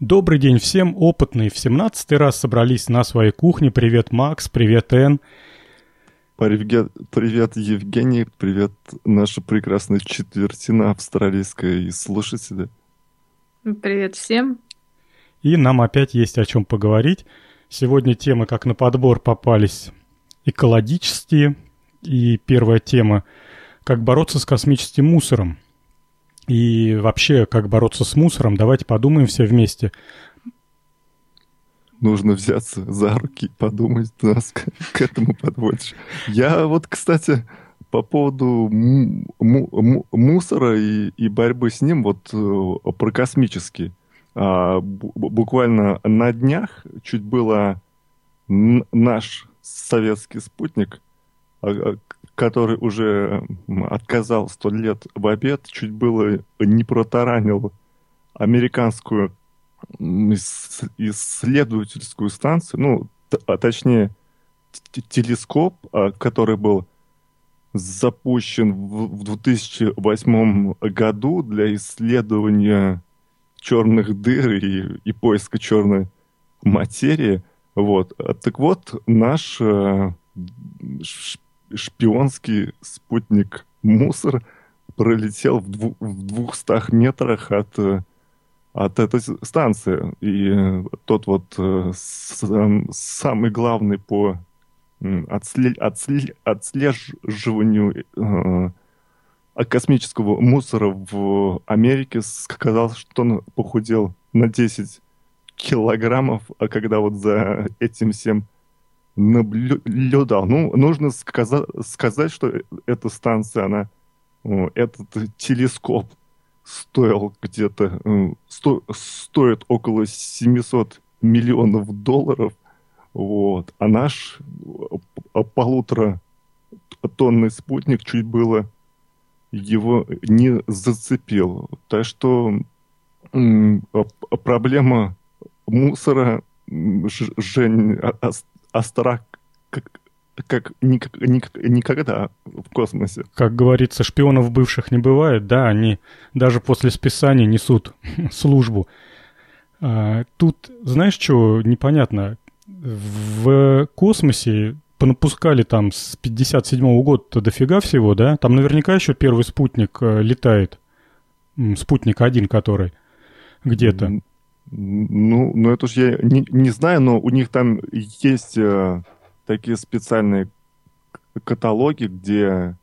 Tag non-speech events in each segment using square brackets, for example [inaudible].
Добрый день всем, опытные в 17 раз собрались на своей кухне. Привет, Макс, привет, Эн. Привет, привет, Евгений, привет, наша прекрасная четвертина австралийская и слушатели. Привет всем. И нам опять есть о чем поговорить. Сегодня темы, как на подбор, попались экологические. И первая тема – как бороться с космическим мусором – и вообще, как бороться с мусором, давайте подумаем все вместе. Нужно взяться за руки, подумать, нас к, к этому подводишь. Я вот, кстати, по поводу мусора и, и борьбы с ним, вот э, про космический. А, буквально на днях чуть было наш советский спутник а, а, который уже отказал сто лет в обед, чуть было не протаранил американскую исследовательскую станцию, ну, а точнее, телескоп, а, который был запущен в 2008 году для исследования черных дыр и, и поиска черной материи. Вот. Так вот, наш э, шпионский спутник «Мусор» пролетел в, дву- в 200 метрах от, э, от этой станции. И тот вот э, самый главный по отслед, отслед, отслеживанию э, космического мусора в Америке сказал, что он похудел на 10 килограммов, а когда вот за этим всем наблюдал. Ну, нужно сказать, сказать, что эта станция, она, этот телескоп стоил где-то, сто, стоит около 700 миллионов долларов, вот, а наш полутора тонный спутник чуть было его не зацепил. Так что проблема мусора Жень остра как, как, никак, никак, никогда в космосе. Как говорится, шпионов бывших не бывает, да, они даже после списания несут [laughs] службу. А, тут, знаешь, что непонятно? В космосе понапускали там с 57 -го года дофига всего, да? Там наверняка еще первый спутник э, летает. Спутник один, который где-то. Ну, ну это уж я не, не знаю, но у них там есть э, такие специальные каталоги, где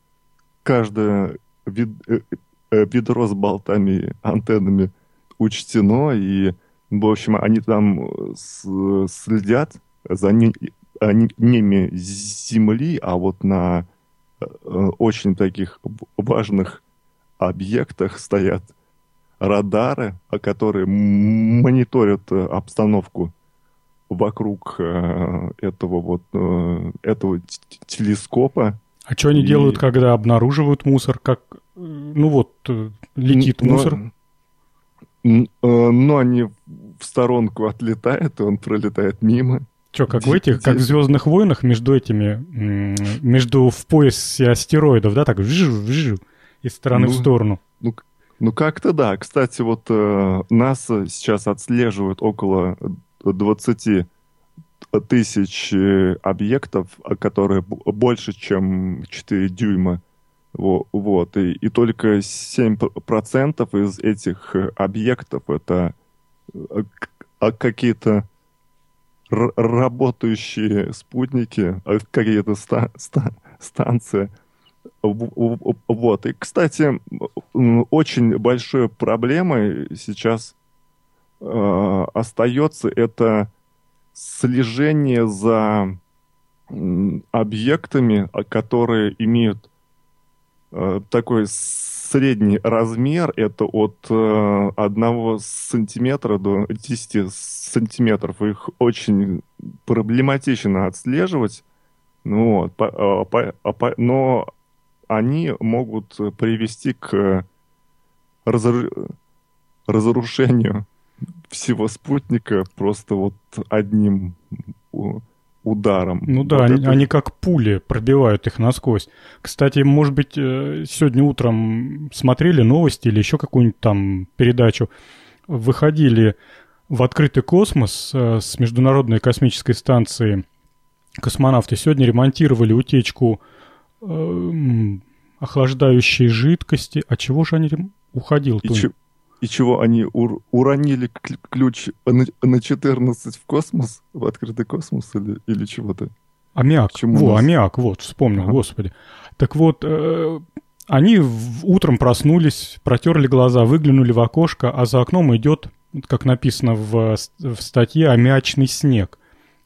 каждое вид, э, э, ведро с болтами, антеннами учтено, и, в общем, они там с, следят за не, ними Земли, а вот на э, очень таких важных объектах стоят радары, которые мониторят э, обстановку вокруг э, этого вот э, этого телескопа. А что они и... делают, когда обнаруживают мусор? Как, ну вот, летит но, мусор? Но они в сторонку отлетают, и он пролетает мимо. Что, как в этих, как в Звездных войнах между этими, между в поясе астероидов, да, так вжижу, вжижу, из стороны ну, в сторону. Ну, ну, как-то да. Кстати, вот э, НАСА сейчас отслеживает около 20 тысяч э, объектов, а, которые больше, чем 4 дюйма. Вот. И, и только 7% из этих э, объектов это э, а какие-то работающие спутники, какие-то ста ста станции – вот. И, кстати, очень большой проблемой сейчас э, остается это слежение за объектами, а, которые имеют э, такой средний размер, это от э, 1 сантиметра до 10 сантиметров. Их очень проблематично отслеживать. Ну, вот, по, а, по, а, по, но они могут привести к разру... разрушению всего спутника просто вот одним ударом. Ну да, вот они, это... они как пули пробивают их насквозь. Кстати, может быть, э, сегодня утром смотрели новости или еще какую-нибудь там передачу, выходили в открытый космос э, с Международной космической станции космонавты сегодня ремонтировали утечку э, охлаждающей жидкости. А чего же они уходил? И, че, и чего они ур, уронили ключ на, на 14 в космос, в открытый космос или, или чего-то? Аммиак. Во, нас... аммиак, вот, вспомнил, ага. господи. Так вот, э, они утром проснулись, протерли глаза, выглянули в окошко, а за окном идет, как написано в, в статье, аммиачный снег.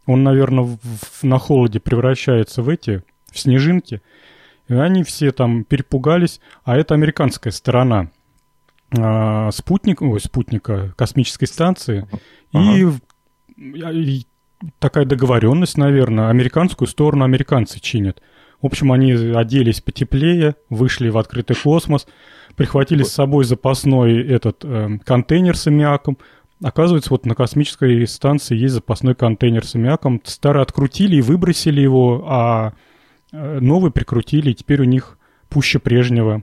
Он, наверное, в, на холоде превращается в эти, в снежинки. И они все там перепугались, а это американская сторона а, спутник, ой, спутника космической станции. Ага. И, и такая договоренность, наверное, американскую сторону американцы чинят. В общем, они оделись потеплее, вышли в открытый космос, прихватили с собой запасной этот э, контейнер с аммиаком. Оказывается, вот на космической станции есть запасной контейнер с аммиаком. Старый открутили и выбросили его, а новый прикрутили, и теперь у них пуще прежнего.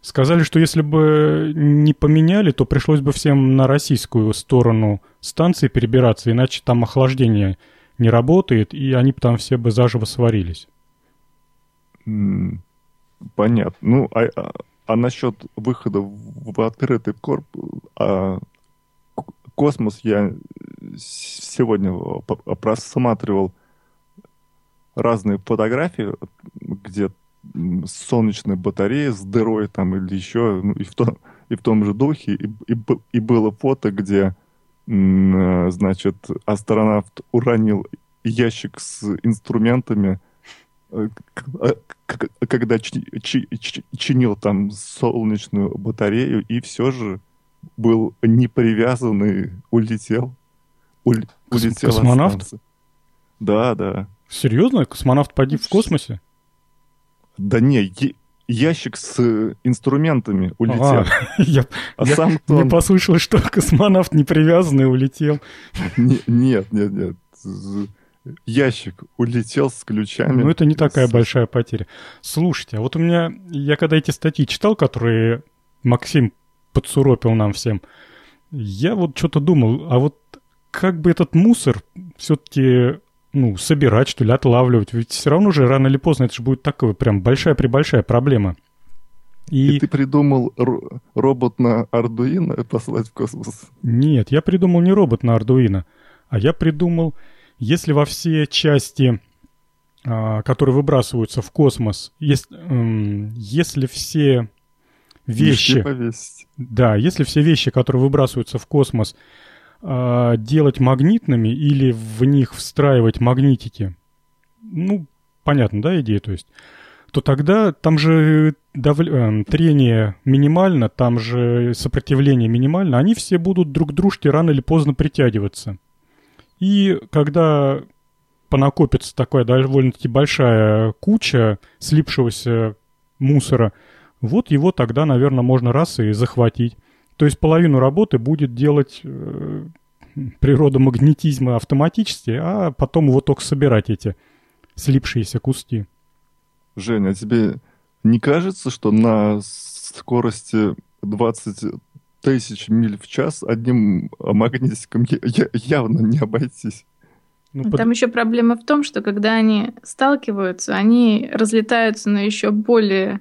Сказали, что если бы не поменяли, то пришлось бы всем на российскую сторону станции перебираться, иначе там охлаждение не работает, и они бы там все бы заживо сварились. Понятно. Ну, а, а, а насчет выхода в открытый корп, а, космос я сегодня просматривал разные фотографии, где солнечные батареи с дырой там или еще, ну, и, в том, и в том же духе. И, и, и было фото, где, значит, астронавт уронил ящик с инструментами, Э, э, когда чинил там солнечную батарею, и все же был не привязанный, улетел. Улетел Космонавт? Да, да. Серьезно? Космонавт погиб в космосе? Да не, ящик с инструментами улетел. А, [laughs] я, а я, сам мне послышалось, что [laughs] космонавт не привязанный улетел. Не, нет, нет, нет ящик улетел с ключами. Ну, это не такая большая потеря. Слушайте, а вот у меня, я когда эти статьи читал, которые Максим подсуропил нам всем, я вот что-то думал, а вот как бы этот мусор все-таки, ну, собирать, что ли, отлавливать? Ведь все равно же рано или поздно это же будет такая прям большая-пребольшая проблема. И... И ты придумал робот на Ардуино послать в космос? Нет, я придумал не робот на Ардуино, а я придумал если во все части, а, которые выбрасываются в космос, если все вещи... Да, если все вещи, которые выбрасываются в космос, а, делать магнитными или в них встраивать магнитики, ну, понятно, да, идея, то есть, то тогда там же дав... Э, трение минимально, там же сопротивление минимально, они все будут друг к дружке рано или поздно притягиваться. И когда понакопится такая довольно-таки большая куча слипшегося мусора, вот его тогда, наверное, можно раз и захватить. То есть половину работы будет делать э, природа магнетизма автоматически, а потом его только собирать эти слипшиеся куски. Женя, а тебе не кажется, что на скорости 20 тысяч миль в час одним магнитиком явно не обойтись. Ну, Там под... еще проблема в том, что когда они сталкиваются, они разлетаются на еще более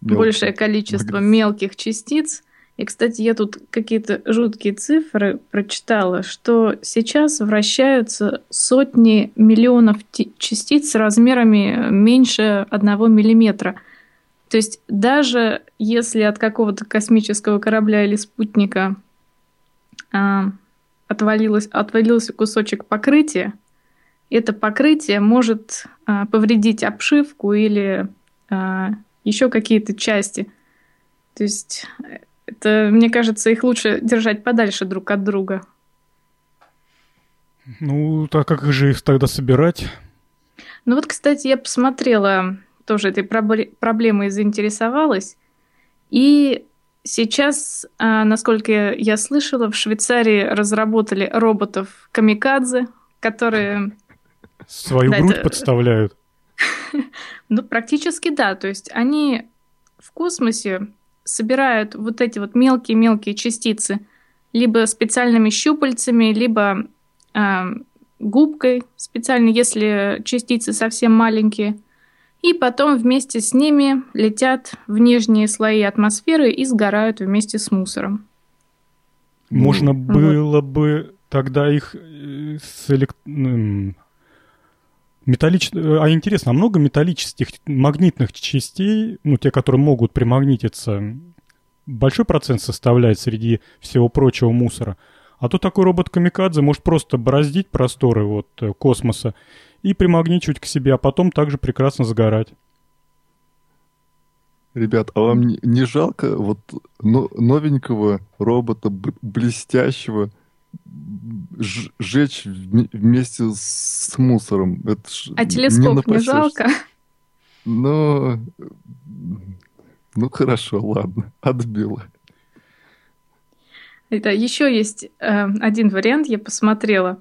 Мелкие. большее количество Магнит. мелких частиц. И, кстати, я тут какие-то жуткие цифры прочитала, что сейчас вращаются сотни миллионов частиц с размерами меньше одного миллиметра – то есть даже если от какого-то космического корабля или спутника а, отвалилось, отвалился кусочек покрытия, это покрытие может а, повредить обшивку или а, еще какие-то части. То есть это, мне кажется, их лучше держать подальше друг от друга. Ну, так как же их тогда собирать? Ну вот, кстати, я посмотрела тоже этой проблемой заинтересовалась. И сейчас, а, насколько я слышала, в Швейцарии разработали роботов камикадзе, которые... Свою да, грудь это... подставляют. [laughs] Ну, практически да. То есть они в космосе собирают вот эти вот мелкие-мелкие частицы либо специальными щупальцами, либо э, губкой специально, если частицы совсем маленькие. И потом вместе с ними летят в нижние слои атмосферы и сгорают вместе с мусором. Можно вот. было бы тогда их э, с элект... Металлич... А интересно, а много металлических магнитных частей, ну, те, которые могут примагнититься, большой процент составляет среди всего прочего мусора? А то такой робот-камикадзе может просто бороздить просторы вот, э, космоса и примагничивать к себе, а потом также прекрасно загорать. Ребят, а вам не, жалко вот новенького робота, блестящего, сжечь вместе с мусором? Это а телескоп не, не жалко? Ну, ну хорошо, ладно, отбила. Это еще есть э, один вариант, я посмотрела.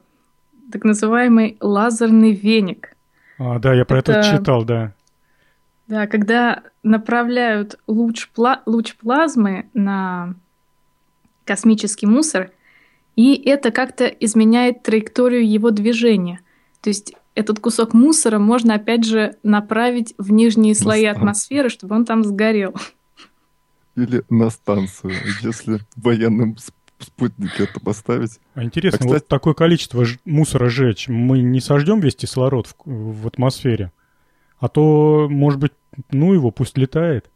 Так называемый лазерный веник. А, да, я про это, это читал, да. Да, когда направляют луч, пла луч плазмы на космический мусор, и это как-то изменяет траекторию его движения. То есть этот кусок мусора можно опять же направить в нижние слои атмосферы, чтобы он там сгорел. Или на станцию, если военным спутнике это поставить. А интересно, а, кстати... вот такое количество мусора сжечь, мы не сождем весь кислород в, в атмосфере? А то, может быть, ну его, пусть летает.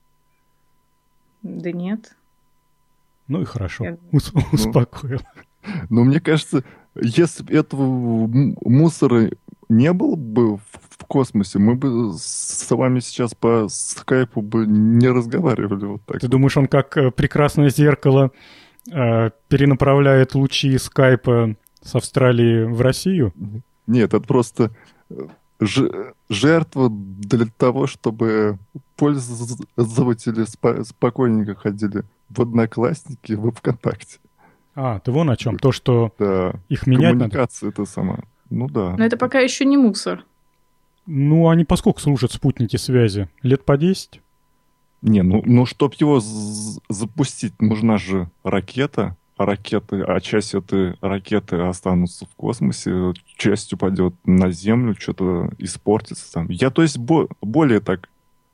Да нет. Ну и хорошо, Я... Ус- ну, успокоил. Но мне кажется, если бы этого мусора не было бы в космосе, мы бы с вами сейчас по скайпу бы не разговаривали вот так. Ты думаешь, он как э, прекрасное зеркало э, перенаправляет лучи скайпа с Австралии в Россию? Нет, это просто э, жертва для того, чтобы пользователи спо спокойненько ходили в Одноклассники, в ВКонтакте. А, ты вон о чем? То, что да. их менять Коммуникация надо? это сама. Ну да. Но это пока еще не мусор. Ну, они поскольку служат спутники связи? Лет по 10? Не, ну, ну чтобы его запустить, нужна же ракета, а ракеты, а часть этой ракеты останутся в космосе, часть упадет на Землю, что-то испортится там. Я, то есть, бо более так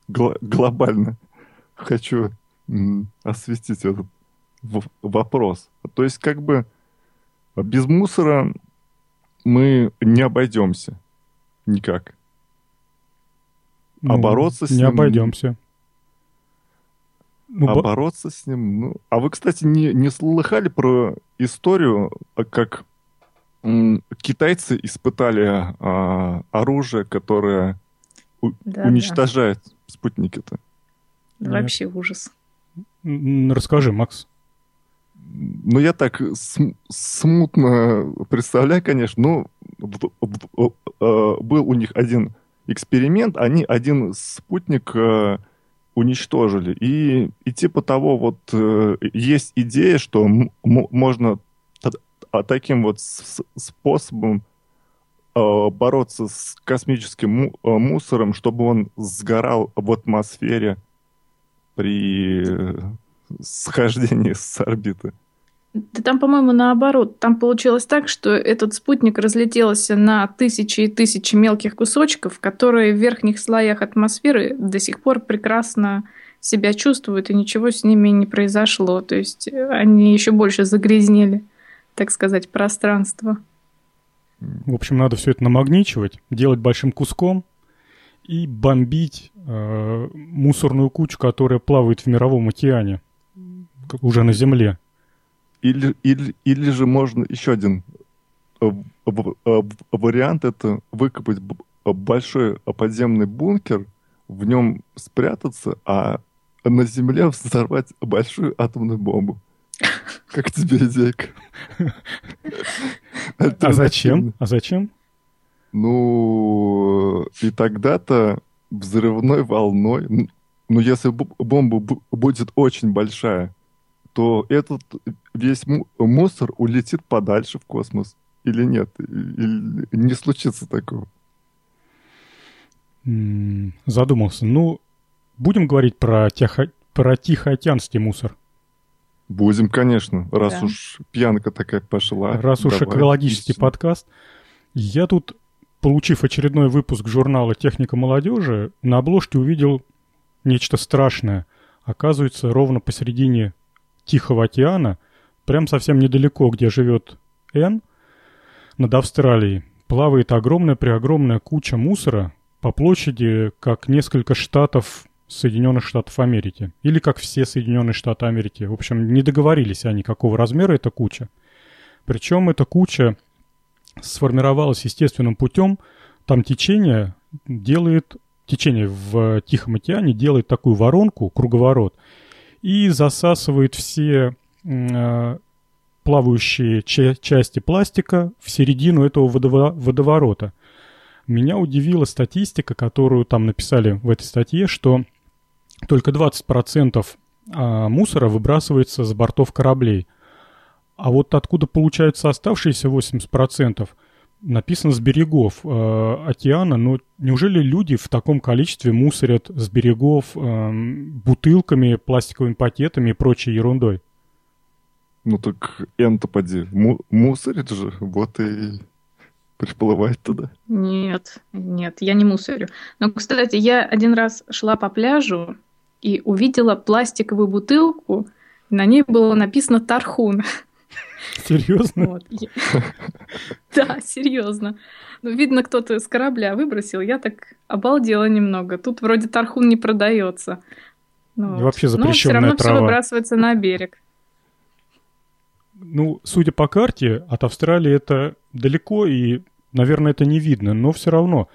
гл глобально [laughs] хочу осветить этот вопрос. То есть, как бы, без мусора мы не обойдемся никак. Ну, а бороться с не ним... обойдемся. Ну, а бороться с ним... Ну... А вы, кстати, не, не слыхали про историю, как м, китайцы испытали а, оружие, которое у, да, уничтожает да. спутники-то? Вообще ужас. Расскажи, Макс. Ну, я так см- смутно представляю, конечно. В, в, э, был у них один эксперимент. Они один спутник э, уничтожили. И, и типа того, вот э, есть идея, что можно а таким вот способом э, бороться с космическим му- э, мусором, чтобы он сгорал в атмосфере при схождении с орбиты. Да там, по-моему, наоборот. Там получилось так, что этот спутник разлетелся на тысячи и тысячи мелких кусочков, которые в верхних слоях атмосферы до сих пор прекрасно себя чувствуют, и ничего с ними не произошло. То есть они еще больше загрязнили, так сказать, пространство. В общем, надо все это намагничивать, делать большим куском и бомбить э, мусорную кучу, которая плавает в мировом океане, уже на Земле. Или, или, или же можно еще один э, э, вариант это выкопать большой подземный бункер, в нем спрятаться, а на Земле взорвать большую атомную бомбу. [laughs] Как тебе идейка? А зачем? А зачем? Ну, и тогда-то взрывной волной, ну, если бомба будет очень большая, то этот весь мусор улетит подальше в космос или нет? Или не случится такого? Задумался. Ну, будем говорить про, тихо... про Тихоокеанский мусор. Будем, конечно, раз да. уж пьянка такая пошла. Раз уж экологический отлично. подкаст. Я тут, получив очередной выпуск журнала «Техника молодежи», на обложке увидел нечто страшное. Оказывается, ровно посередине Тихого океана, прям совсем недалеко, где живет Н, над Австралией, плавает огромная-преогромная куча мусора по площади, как несколько штатов Соединенных Штатов Америки. Или как все Соединенные Штаты Америки. В общем, не договорились они, какого размера эта куча. Причем эта куча сформировалась естественным путем. Там течение делает, течение в Тихом океане делает такую воронку, круговорот, и засасывает все э, плавающие ча- части пластика в середину этого водово- водоворота. Меня удивила статистика, которую там написали в этой статье, что только 20% а, мусора выбрасывается с бортов кораблей. А вот откуда получаются оставшиеся 80%, написано с берегов э, океана, но неужели люди в таком количестве мусорят с берегов э, бутылками, пластиковыми пакетами и прочей ерундой? Ну так энто поди, му- мусорит же, вот и приплывает туда. Нет, нет, я не мусорю. Но, кстати, я один раз шла по пляжу, и увидела пластиковую бутылку, на ней было написано «Тархун». Серьезно? Вот. [laughs] Да, серьезно. Ну, видно, кто-то с корабля выбросил. Я так обалдела немного. Тут вроде тархун не продается. Ну, вообще запрещенная Но все равно трава. все выбрасывается на берег. Ну, судя по карте, от Австралии это далеко, и, наверное, это не видно. Но все равно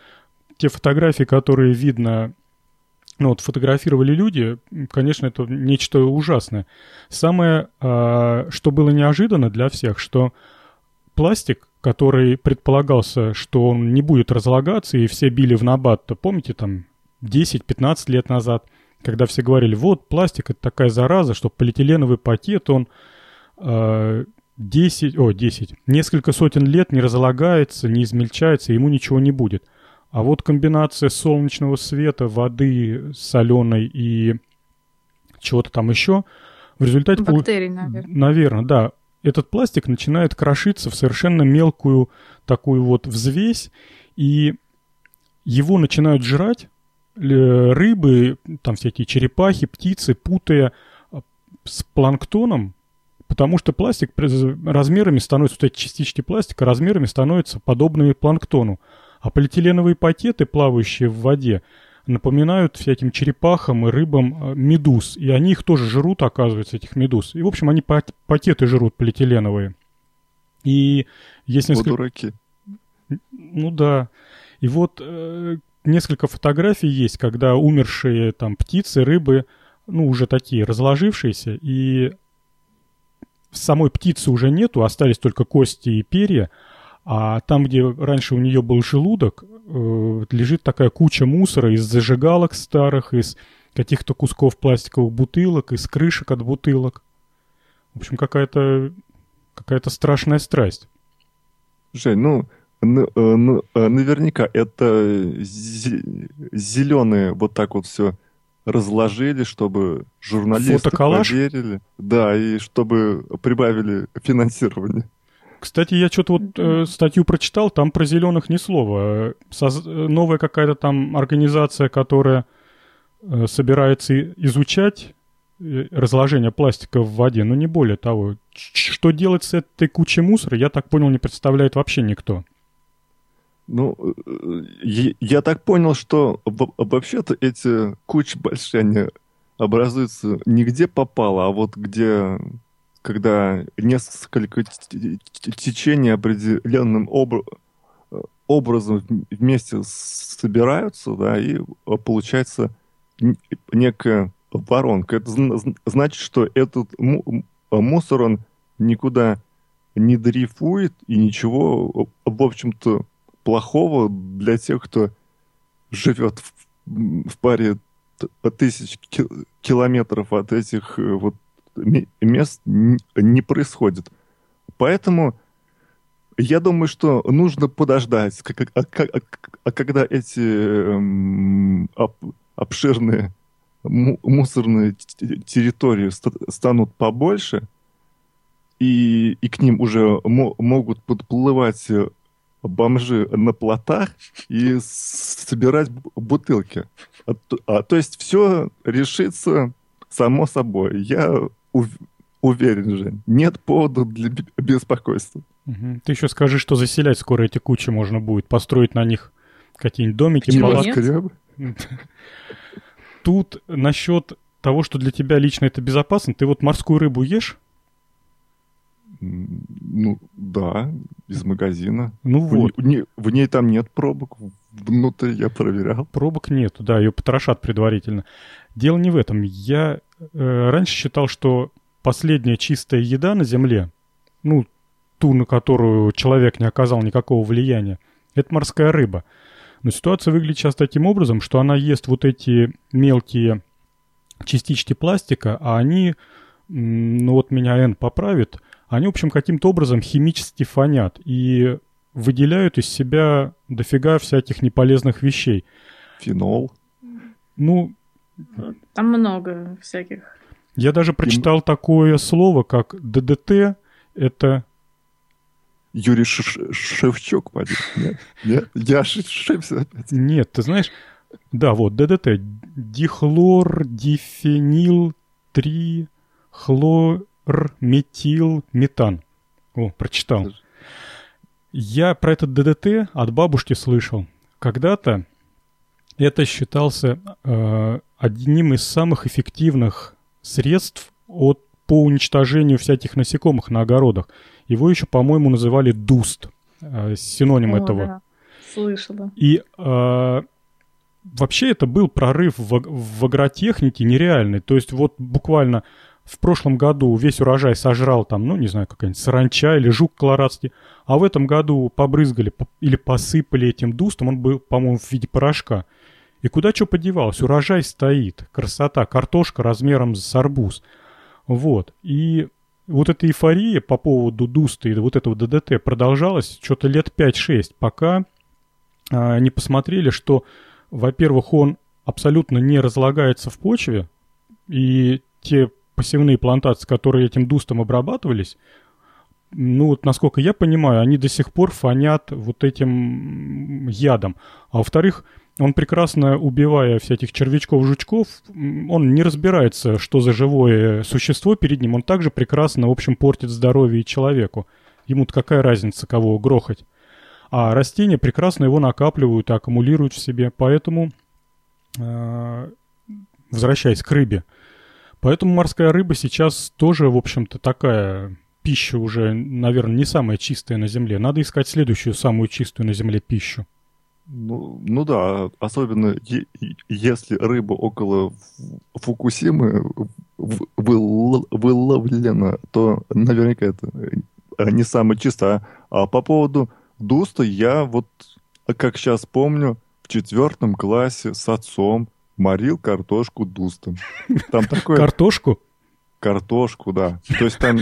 те фотографии, которые видно ну, вот фотографировали люди, конечно, это нечто ужасное. Самое, э, что было неожиданно для всех, что пластик, который предполагался, что он не будет разлагаться, и все били в набат, то помните, там, 10-15 лет назад, когда все говорили, вот, пластик — это такая зараза, что полиэтиленовый пакет, он э, 10, о, 10, несколько сотен лет не разлагается, не измельчается, ему ничего не будет. А вот комбинация солнечного света, воды соленой и чего-то там еще, в результате... Бактерий, пол... наверное. Наверное, да. Этот пластик начинает крошиться в совершенно мелкую такую вот взвесь, и его начинают жрать рыбы, там всякие черепахи, птицы, путая а, с планктоном, потому что пластик размерами становится, вот эти частички пластика размерами становятся подобными планктону. А полиэтиленовые пакеты, плавающие в воде, напоминают всяким черепахам и рыбам э, медуз. И они их тоже жрут, оказывается, этих медуз. И, в общем, они пакеты жрут полиэтиленовые. И есть несколько... Вот дураки. Ну да. И вот э, несколько фотографий есть, когда умершие там птицы, рыбы, ну, уже такие разложившиеся, и самой птицы уже нету, остались только кости и перья, а там, где раньше у нее был желудок, э, лежит такая куча мусора из зажигалок старых, из каких-то кусков пластиковых бутылок, из крышек от бутылок. В общем, какая-то какая-то страшная страсть. Жень, ну, ну, ну наверняка это зеленые вот так вот все разложили, чтобы журналисты поверили. Да, и чтобы прибавили финансирование. Кстати, я что-то вот э, статью прочитал, там про зеленых ни слова. Соз... Новая какая-то там организация, которая э, собирается изучать э, разложение пластика в воде, но не более того. Что делать с этой кучей мусора, я так понял, не представляет вообще никто. Ну, э, я так понял, что вообще-то эти кучи большие, они образуются не где попало, а вот где когда несколько течений определенным об... образом вместе собираются, да, и получается некая воронка. Это значит, что этот мусор, он никуда не дрейфует, и ничего, в общем-то, плохого для тех, кто живет в, паре тысяч километров от этих э, вот мест не происходит. Поэтому я думаю, что нужно подождать, а, а когда эти эм, обширные мусорные территории станут побольше, и, и к ним уже могут подплывать бомжи на плотах и собирать бутылки. А, а, то есть все решится само собой. Я уверен, же, нет повода для беспокойства. Угу. Ты еще скажи, что заселять скоро эти кучи можно будет, построить на них какие-нибудь домики, палатки. Тут насчет того, что для тебя лично это безопасно, ты вот морскую рыбу ешь? Ну, да, из магазина. Ну в вот. Не, в ней там нет пробок, внутри я проверял. Пробок нет, да, ее потрошат предварительно. Дело не в этом. Я раньше считал, что последняя чистая еда на Земле, ну, ту, на которую человек не оказал никакого влияния, это морская рыба. Но ситуация выглядит сейчас таким образом, что она ест вот эти мелкие частички пластика, а они, ну вот меня Н поправит, они, в общем, каким-то образом химически фонят и выделяют из себя дофига всяких неполезных вещей. Фенол. Ну... Там много всяких. Я даже прочитал Фен... такое слово, как ДДТ. Это Юрий Шевчук, поди. Нет? Нет? Я ошибся опять. Нет, ты знаешь, да, вот, ДДТ. Дихлор, дифенил, три, хлор, метил, метан. О, прочитал. Я про этот ДДТ от бабушки слышал. Когда-то это считался э, одним из самых эффективных средств от, по уничтожению всяких насекомых на огородах. Его еще, по-моему, называли дуст, э, синоним О, этого. Да. Слышала. И э, вообще это был прорыв в, в агротехнике нереальный. То есть вот буквально в прошлом году весь урожай сожрал там, ну, не знаю, какая-нибудь саранча или жук колорадский, а в этом году побрызгали или посыпали этим дустом, он был, по-моему, в виде порошка. И куда что подевалось? Урожай стоит, красота, картошка размером с арбуз. Вот. И вот эта эйфория по поводу Дуста и вот этого ДДТ продолжалась что-то лет 5-6, пока а, не посмотрели, что, во-первых, он абсолютно не разлагается в почве, и те посевные плантации, которые этим Дустом обрабатывались, ну вот, насколько я понимаю, они до сих пор фонят вот этим ядом. А во-вторых, он прекрасно, убивая всяких червячков, жучков, он не разбирается, что за живое существо перед ним. Он также прекрасно, в общем, портит здоровье человеку. Ему-то какая разница, кого грохать. А растения прекрасно его накапливают аккумулируют в себе. Поэтому, э, возвращаясь к рыбе, поэтому морская рыба сейчас тоже, в общем-то, такая пища уже, наверное, не самая чистая на Земле. Надо искать следующую самую чистую на Земле пищу. Ну, ну да, особенно если рыба около Фукусимы выловлена, то наверняка это не самое чистое. А по поводу Дуста я вот, как сейчас помню, в четвертом классе с отцом морил картошку Дустом. Там такое... Картошку? картошку, да. То есть там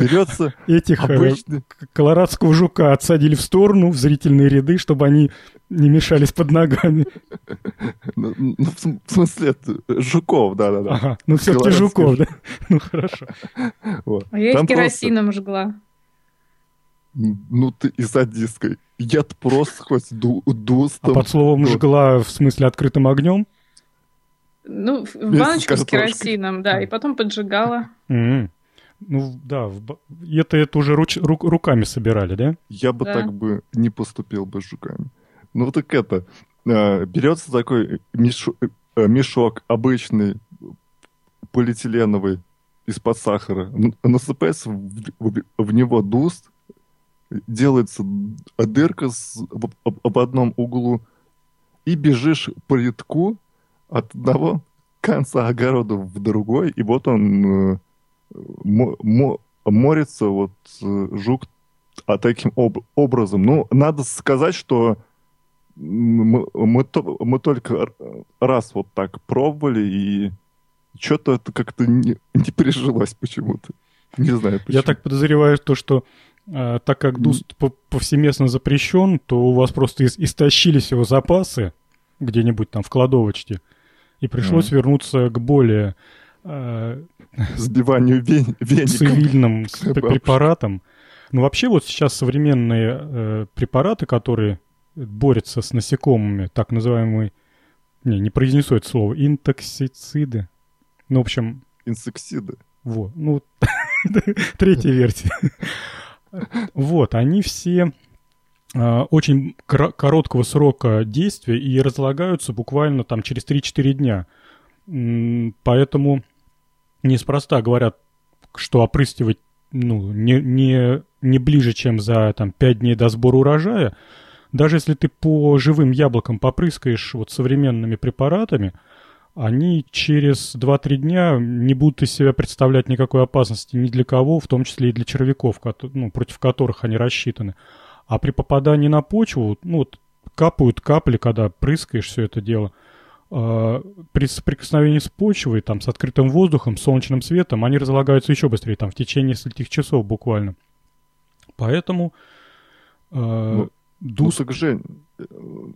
берется Этих э, обычный... колорадского жука отсадили в сторону, в зрительные ряды, чтобы они не мешались под ногами. [laughs] Ну, ну в смысле, жуков, да-да-да. Ага, ну все-таки жуков, да? [laughs] Ну хорошо. Вот. А я их керосином просто... жгла. Ну ты и садисткой. Я-то просто хоть ду дустом. А под словом жгла в смысле открытым огнем? Ну, в баночку с, с керосином, да, и потом поджигала. Mm-hmm. Ну, да, в... это, это уже руч... рук... руками собирали, да? Я бы да. так бы не поступил бы с жуками. Ну, так это, э, берется такой мешок, э, мешок обычный, полиэтиленовый, из-под сахара, насыпается в, него дуст, делается дырка с, в, одном углу, и бежишь по рядку, от одного конца огорода в другой, и вот он э, морится, вот жук а таким об, образом. Ну, надо сказать, что мы, мы, мы только раз вот так пробовали, и что-то это как-то не, не прижилось почему-то. Не знаю почему. Я так подозреваю, то, что э, так как дуст повсеместно запрещен, то у вас просто истощились его запасы где-нибудь там в кладовочке. И пришлось mm. вернуться к более э, сбиванию вен- веником. цивильным препаратам. Ну, вообще вот сейчас современные э, препараты, которые борются с насекомыми, так называемые, не, не произнесу это слово, интоксициды. Ну, в общем... Инсексиды. Вот, ну, [laughs] третья версия. Вот, они все а, очень короткого срока действия и разлагаются буквально там через 3-4 дня. Поэтому неспроста говорят, что опрыскивать ну, не, не, не ближе, чем за там, 5 дней до сбора урожая. Даже если ты по живым яблокам попрыскаешь вот современными препаратами, они через 2-3 дня не будут из себя представлять никакой опасности ни для кого, в том числе и для червяков, ну, против которых они рассчитаны. А при попадании на почву, ну, вот капают капли, когда прыскаешь все это дело, э, при соприкосновении с почвой, там, с открытым воздухом, солнечным светом, они разлагаются еще быстрее, там, в течение нескольких часов буквально. Поэтому... Э, ну, Дус... ну, так, Жень,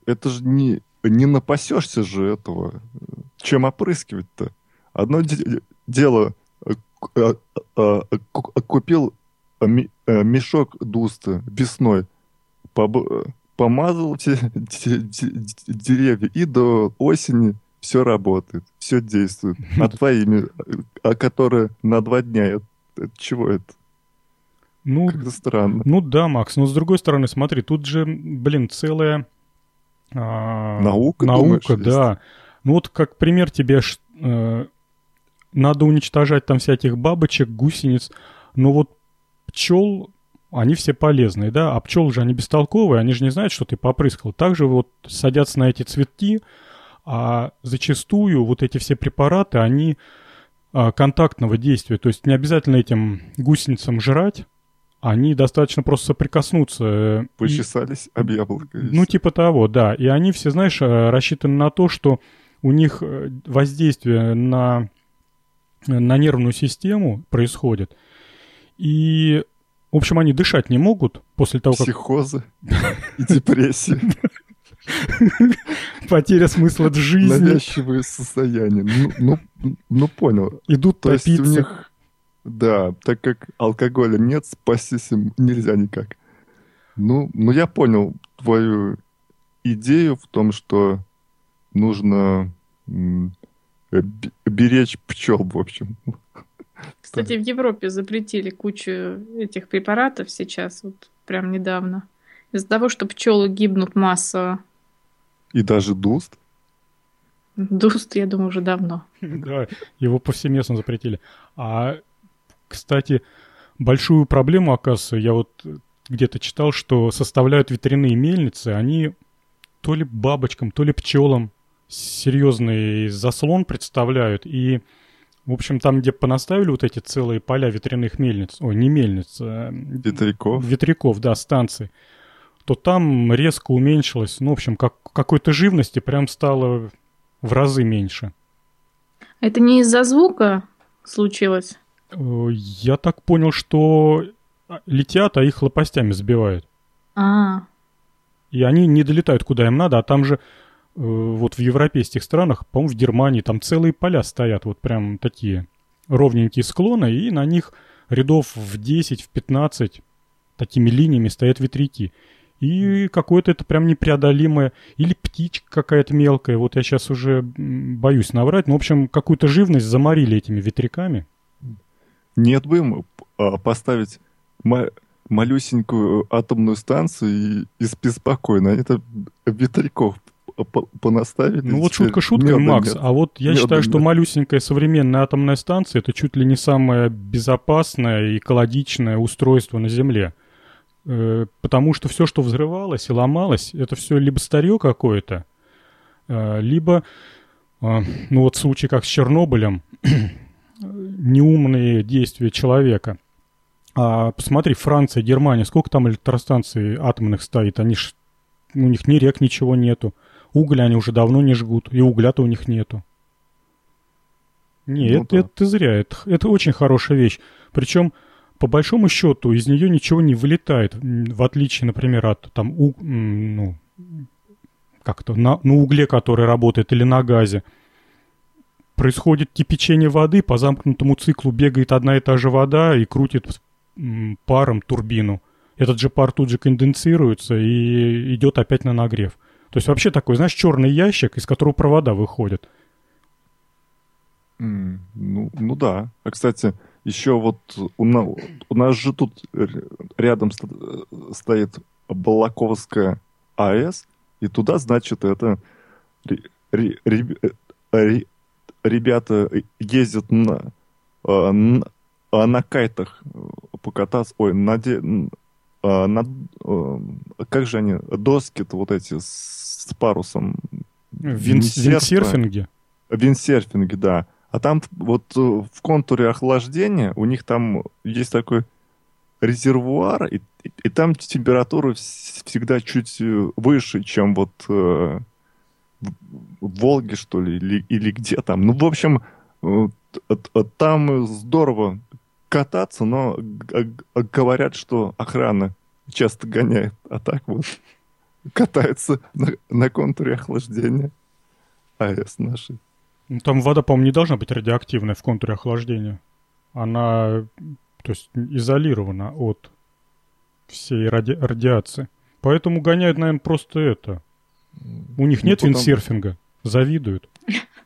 это же не, не напасешься же этого. Чем опрыскивать-то? Одно дело, э, э, э, купил мешок дуста весной, помазал все деревья, и до осени все работает, все действует. А [laughs] твоими, а которые на два дня, это, это чего это? Ну, Как-то странно. Ну да, Макс, но с другой стороны, смотри, тут же, блин, целая а, наука, наука, думаешь, да. Есть? Ну вот как пример тебе э, надо уничтожать там всяких бабочек, гусениц, но вот пчел, они все полезные, да, а пчел же они бестолковые, они же не знают, что ты попрыскал. Также вот садятся на эти цветки, а зачастую вот эти все препараты, они а, контактного действия, то есть не обязательно этим гусеницам жрать, они достаточно просто соприкоснуться. Э, Почесались об яблоко. Ну, типа того, да. И они все, знаешь, э, рассчитаны на то, что у них э, воздействие на, на нервную систему происходит. И, в общем, они дышать не могут после того, как... Психозы и депрессия. [laughs] Потеря смысла жизни. Навязчивые состояния. Ну, ну, ну понял. Идут То топиться. Есть у них да, так как алкоголя нет, спастись им нельзя никак. Ну, ну я понял твою идею в том, что нужно беречь пчел, в общем. Кстати, в Европе запретили кучу этих препаратов сейчас, вот прям недавно. Из-за того, что пчелы гибнут массово. И даже дуст? Дуст, я думаю, уже давно. Да, его повсеместно запретили. А кстати, большую проблему, оказывается, я вот где-то читал, что составляют ветряные мельницы, они то ли бабочкам, то ли пчелам серьезный заслон представляют. И, в общем, там, где понаставили вот эти целые поля ветряных мельниц, ой, не мельниц, а ветряков, ветряков, да, станций, то там резко уменьшилось, ну, в общем, как, какой-то живности прям стало в разы меньше. Это не из-за звука случилось? Э, я так понял, что летят, а их лопастями сбивают. А. И они не долетают куда им надо, а там же э, вот в европейских странах, по-моему, в Германии, там целые поля стоят, вот прям такие ровненькие склоны, и на них рядов в 10, в 15 такими линиями стоят ветряки. И какое-то это прям непреодолимое. Или птичка какая-то мелкая. Вот я сейчас уже боюсь наврать. Но, в общем, какую-то живность заморили этими ветряками. Нет бы им а, поставить малюсенькую атомную станцию и, и спи спокойно. Они там ветряков понаставили. Ну вот шутка шутка, Макс. Нет. А вот я Меда считаю, нет. что малюсенькая современная атомная станция это чуть ли не самое безопасное и экологичное устройство на Земле. Э, потому что все, что взрывалось и ломалось, это все либо старье какое-то, э, либо, э, ну вот случай как с Чернобылем, неумные действия человека. А посмотри, Франция, Германия, сколько там электростанций атомных стоит? Они ж, у них ни рек, ничего нету. Уголь они уже давно не жгут, и угля-то у них нету. Не, ну, это, да. это зря. Это, это очень хорошая вещь. Причем, по большому счету, из нее ничего не вылетает. В отличие, например, от там, у, ну, как-то на, на угле, который работает, или на газе. Происходит кипячение воды, по замкнутому циклу бегает одна и та же вода и крутит паром турбину. Этот же пар тут же конденсируется и идет опять на нагрев. То есть вообще такой, знаешь, черный ящик, из которого провода выходят. Mm, ну, ну да. А, кстати, еще вот у нас, у нас же тут рядом стоит Балаковская АЭС, и туда, значит, это ребята ездят на, на, а, на кайтах покататься, ой, на, а, на, как же они, доски-то вот эти с парусом. Виндсерфинге? Виндсерфинге, да. А там вот э, в контуре охлаждения у них там есть такой резервуар, и, и, и там температура всегда чуть э, выше, чем вот э, в Волге, что ли, или, или где там. Ну, в общем, там здорово кататься, но говорят, что охрана часто гоняет, а так вот катается на, на контуре охлаждения АЭС нашей. Ну, там вода, по-моему, не должна быть радиоактивной в контуре охлаждения. Она, то есть, изолирована от всей ради... радиации. Поэтому гоняют, наверное, просто это. У них ну, нет потом... виндсерфинга. Завидуют.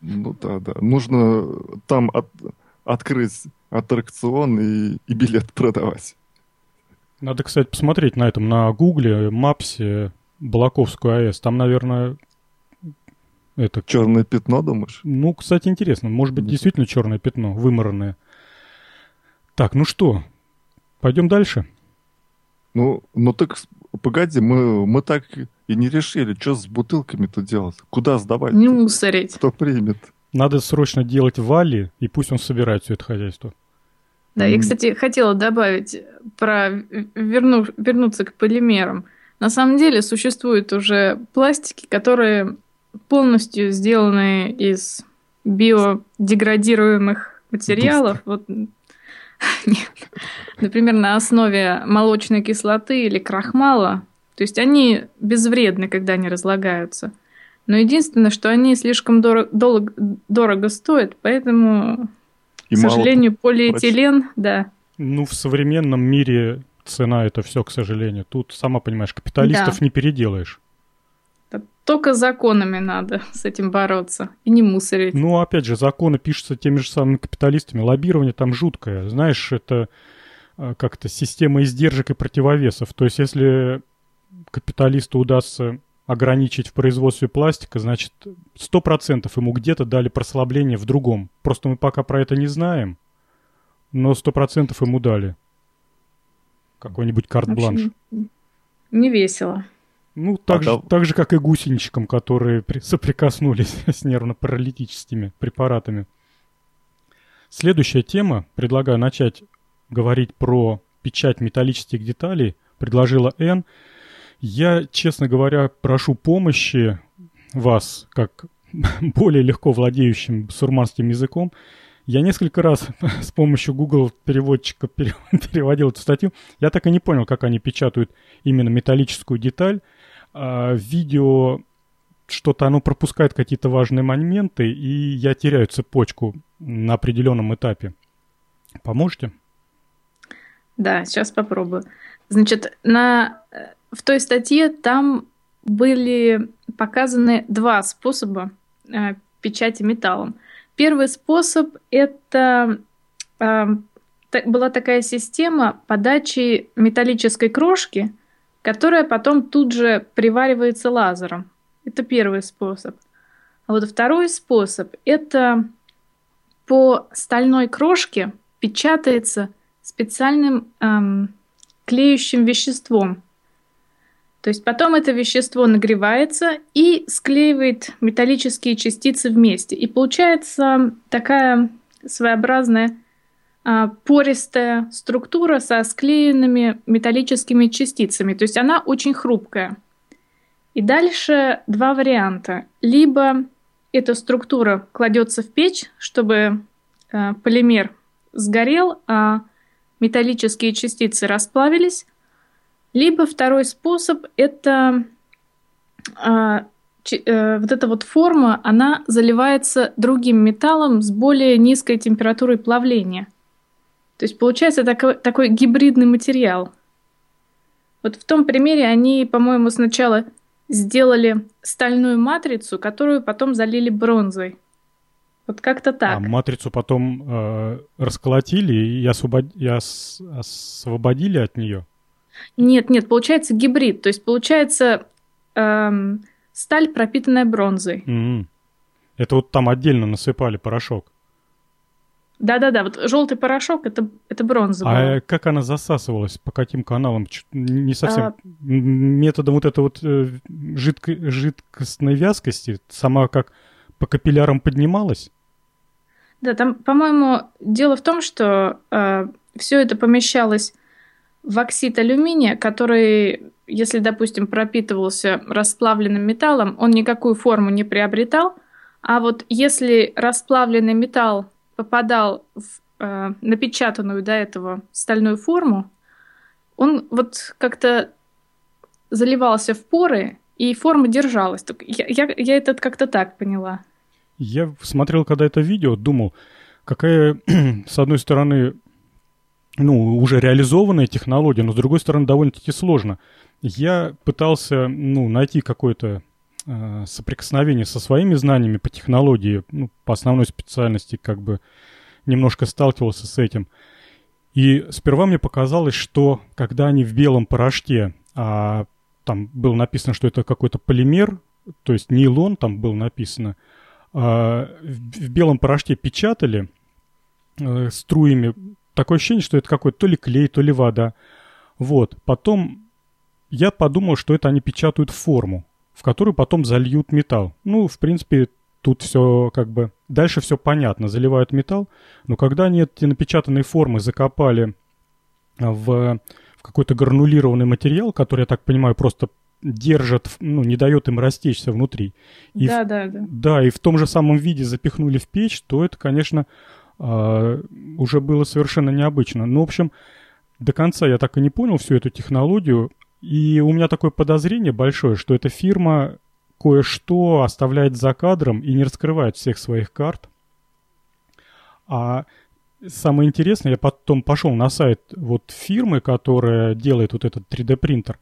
Ну да, да. Нужно там от... открыть аттракцион и... и билет продавать. Надо, кстати, посмотреть на этом, на Гугле, Мапсе, Балаковскую АЭС. Там, наверное, это... Черное пятно, думаешь? Ну, кстати, интересно. Может быть, действительно черное пятно, вымаранное. Так, ну что, пойдем дальше? Ну, ну так, погоди, мы, мы так и не решили, что с бутылками-то делать. Куда сдавать? Не мусорить. Кто примет? Надо срочно делать вали, и пусть он собирает все это хозяйство. Да, я, кстати, хотела добавить про верну, вернуться к полимерам. На самом деле существуют уже пластики, которые полностью сделаны из биодеградируемых материалов. Вот, [laughs] нет. Например, на основе молочной кислоты или крахмала. То есть они безвредны, когда они разлагаются. Но единственное, что они слишком дорого, дорого, дорого стоят, поэтому, И к сожалению, полиэтилен, прочь. да. Ну, в современном мире цена это все, к сожалению. Тут, сама понимаешь, капиталистов да. не переделаешь. Только законами надо с этим бороться и не мусорить. Ну, опять же, законы пишутся теми же самыми капиталистами. Лоббирование там жуткое. Знаешь, это а, как-то система издержек и противовесов. То есть, если капиталисту удастся ограничить в производстве пластика, значит, сто процентов ему где-то дали прослабление в другом. Просто мы пока про это не знаем, но сто процентов ему дали. Какой-нибудь карт-бланш. Не весело. Ну, так, а же, так же, как и гусеничкам, которые при, соприкоснулись [laughs] с нервно-паралитическими препаратами. Следующая тема. Предлагаю начать говорить про печать металлических деталей. Предложила Н. Я, честно говоря, прошу помощи вас, как [laughs] более легко владеющим сурманским языком. Я несколько раз [laughs] с помощью Google переводчика переводил эту статью. Я так и не понял, как они печатают именно металлическую деталь видео что-то оно пропускает какие-то важные моменты, и я теряю цепочку на определенном этапе. Поможете? Да, сейчас попробую. Значит, на, э, в той статье там были показаны два способа э, печати металлом. Первый способ это э, была такая система подачи металлической крошки которая потом тут же приваривается лазером. Это первый способ. А вот второй способ – это по стальной крошке печатается специальным эм, клеющим веществом. То есть потом это вещество нагревается и склеивает металлические частицы вместе. И получается такая своеобразная пористая структура со склеенными металлическими частицами. То есть она очень хрупкая. И дальше два варианта. Либо эта структура кладется в печь, чтобы э, полимер сгорел, а металлические частицы расплавились. Либо второй способ – это э, э, вот эта вот форма, она заливается другим металлом с более низкой температурой плавления. То есть получается такой, такой гибридный материал. Вот в том примере они, по-моему, сначала сделали стальную матрицу, которую потом залили бронзой. Вот как-то так. А матрицу потом э, расколотили и, освобод... и ос... освободили от нее? Нет, нет, получается гибрид. То есть получается эм, сталь, пропитанная бронзой. Mm-hmm. Это вот там отдельно насыпали порошок. Да-да-да, вот желтый порошок это, это бронза. А была. как она засасывалась? По каким каналам? Не совсем. А... Методом вот этой вот э, жидко... жидкостной вязкости, сама как по капиллярам поднималась? Да, там, по-моему, дело в том, что э, все это помещалось в оксид алюминия, который, если, допустим, пропитывался расплавленным металлом, он никакую форму не приобретал, а вот если расплавленный металл попадал в э, напечатанную до этого стальную форму, он вот как-то заливался в поры, и форма держалась. Я, я, я это как-то так поняла. Я смотрел, когда это видео, думал, какая, [clears throat] с одной стороны, ну, уже реализованная технология, но с другой стороны, довольно-таки сложно. Я пытался, ну, найти какое-то соприкосновение со своими знаниями по технологии, ну, по основной специальности, как бы немножко сталкивался с этим. И сперва мне показалось, что когда они в белом порошке, а там было написано, что это какой-то полимер, то есть нейлон там было написано, а, в, в белом порошке печатали э, струями, такое ощущение, что это какой-то то ли клей, то ли вода. Вот, потом я подумал, что это они печатают форму в которую потом зальют металл. Ну, в принципе, тут все как бы... Дальше все понятно, заливают металл, но когда они эти напечатанные формы закопали в, в какой-то гранулированный материал, который, я так понимаю, просто держит, ну, не дает им растечься внутри. И да, в, да, да. Да, и в том же самом виде запихнули в печь, то это, конечно, э, уже было совершенно необычно. Ну, в общем, до конца я так и не понял всю эту технологию. И у меня такое подозрение большое, что эта фирма кое-что оставляет за кадром и не раскрывает всех своих карт. А самое интересное, я потом пошел на сайт вот фирмы, которая делает вот этот 3D принтер.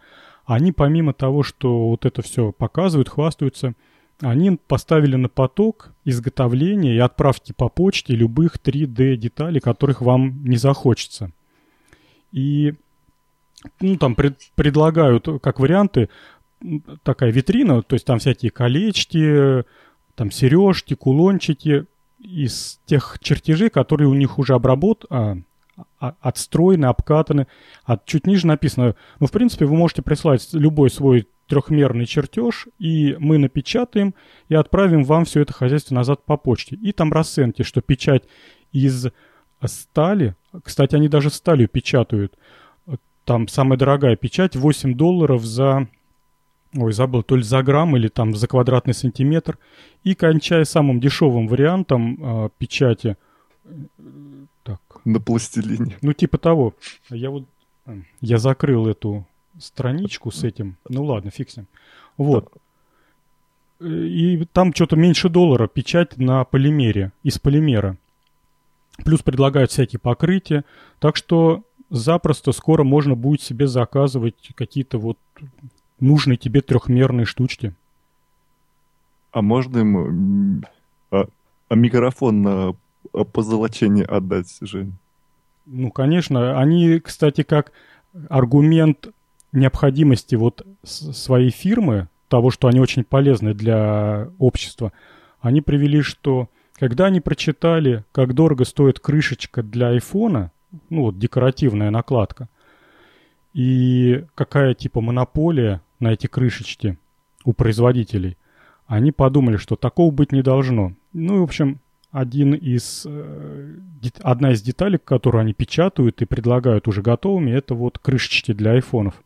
Они помимо того, что вот это все показывают, хвастаются, они поставили на поток изготовления и отправки по почте любых 3D деталей, которых вам не захочется. И ну, там пред, предлагают как варианты такая витрина, то есть там всякие колечки, там сережки, кулончики из тех чертежей, которые у них уже обработ, а, а, отстроены, обкатаны. А чуть ниже написано, ну, в принципе, вы можете прислать любой свой трехмерный чертеж, и мы напечатаем и отправим вам все это хозяйство назад по почте. И там расценки, что печать из стали, кстати, они даже сталью печатают, там самая дорогая печать 8 долларов за... Ой, забыл, то ли за грамм или там за квадратный сантиметр. И кончая самым дешевым вариантом э, печати. Так. На пластилине. Ну, типа того. Я вот... Я закрыл эту страничку с этим. Ну ладно, фиг Вот. И там что-то меньше доллара печать на полимере, из полимера. Плюс предлагают всякие покрытия. Так что запросто скоро можно будет себе заказывать какие-то вот нужные тебе трехмерные штучки. А можно им а, а микрофон на позолочение отдать, Жень? Ну, конечно. Они, кстати, как аргумент необходимости вот своей фирмы, того, что они очень полезны для общества, они привели, что когда они прочитали, как дорого стоит крышечка для айфона, ну вот декоративная накладка. И какая типа монополия на эти крышечки у производителей. Они подумали, что такого быть не должно. Ну и, в общем, один из, э, одна из деталей, которую они печатают и предлагают уже готовыми, это вот крышечки для айфонов.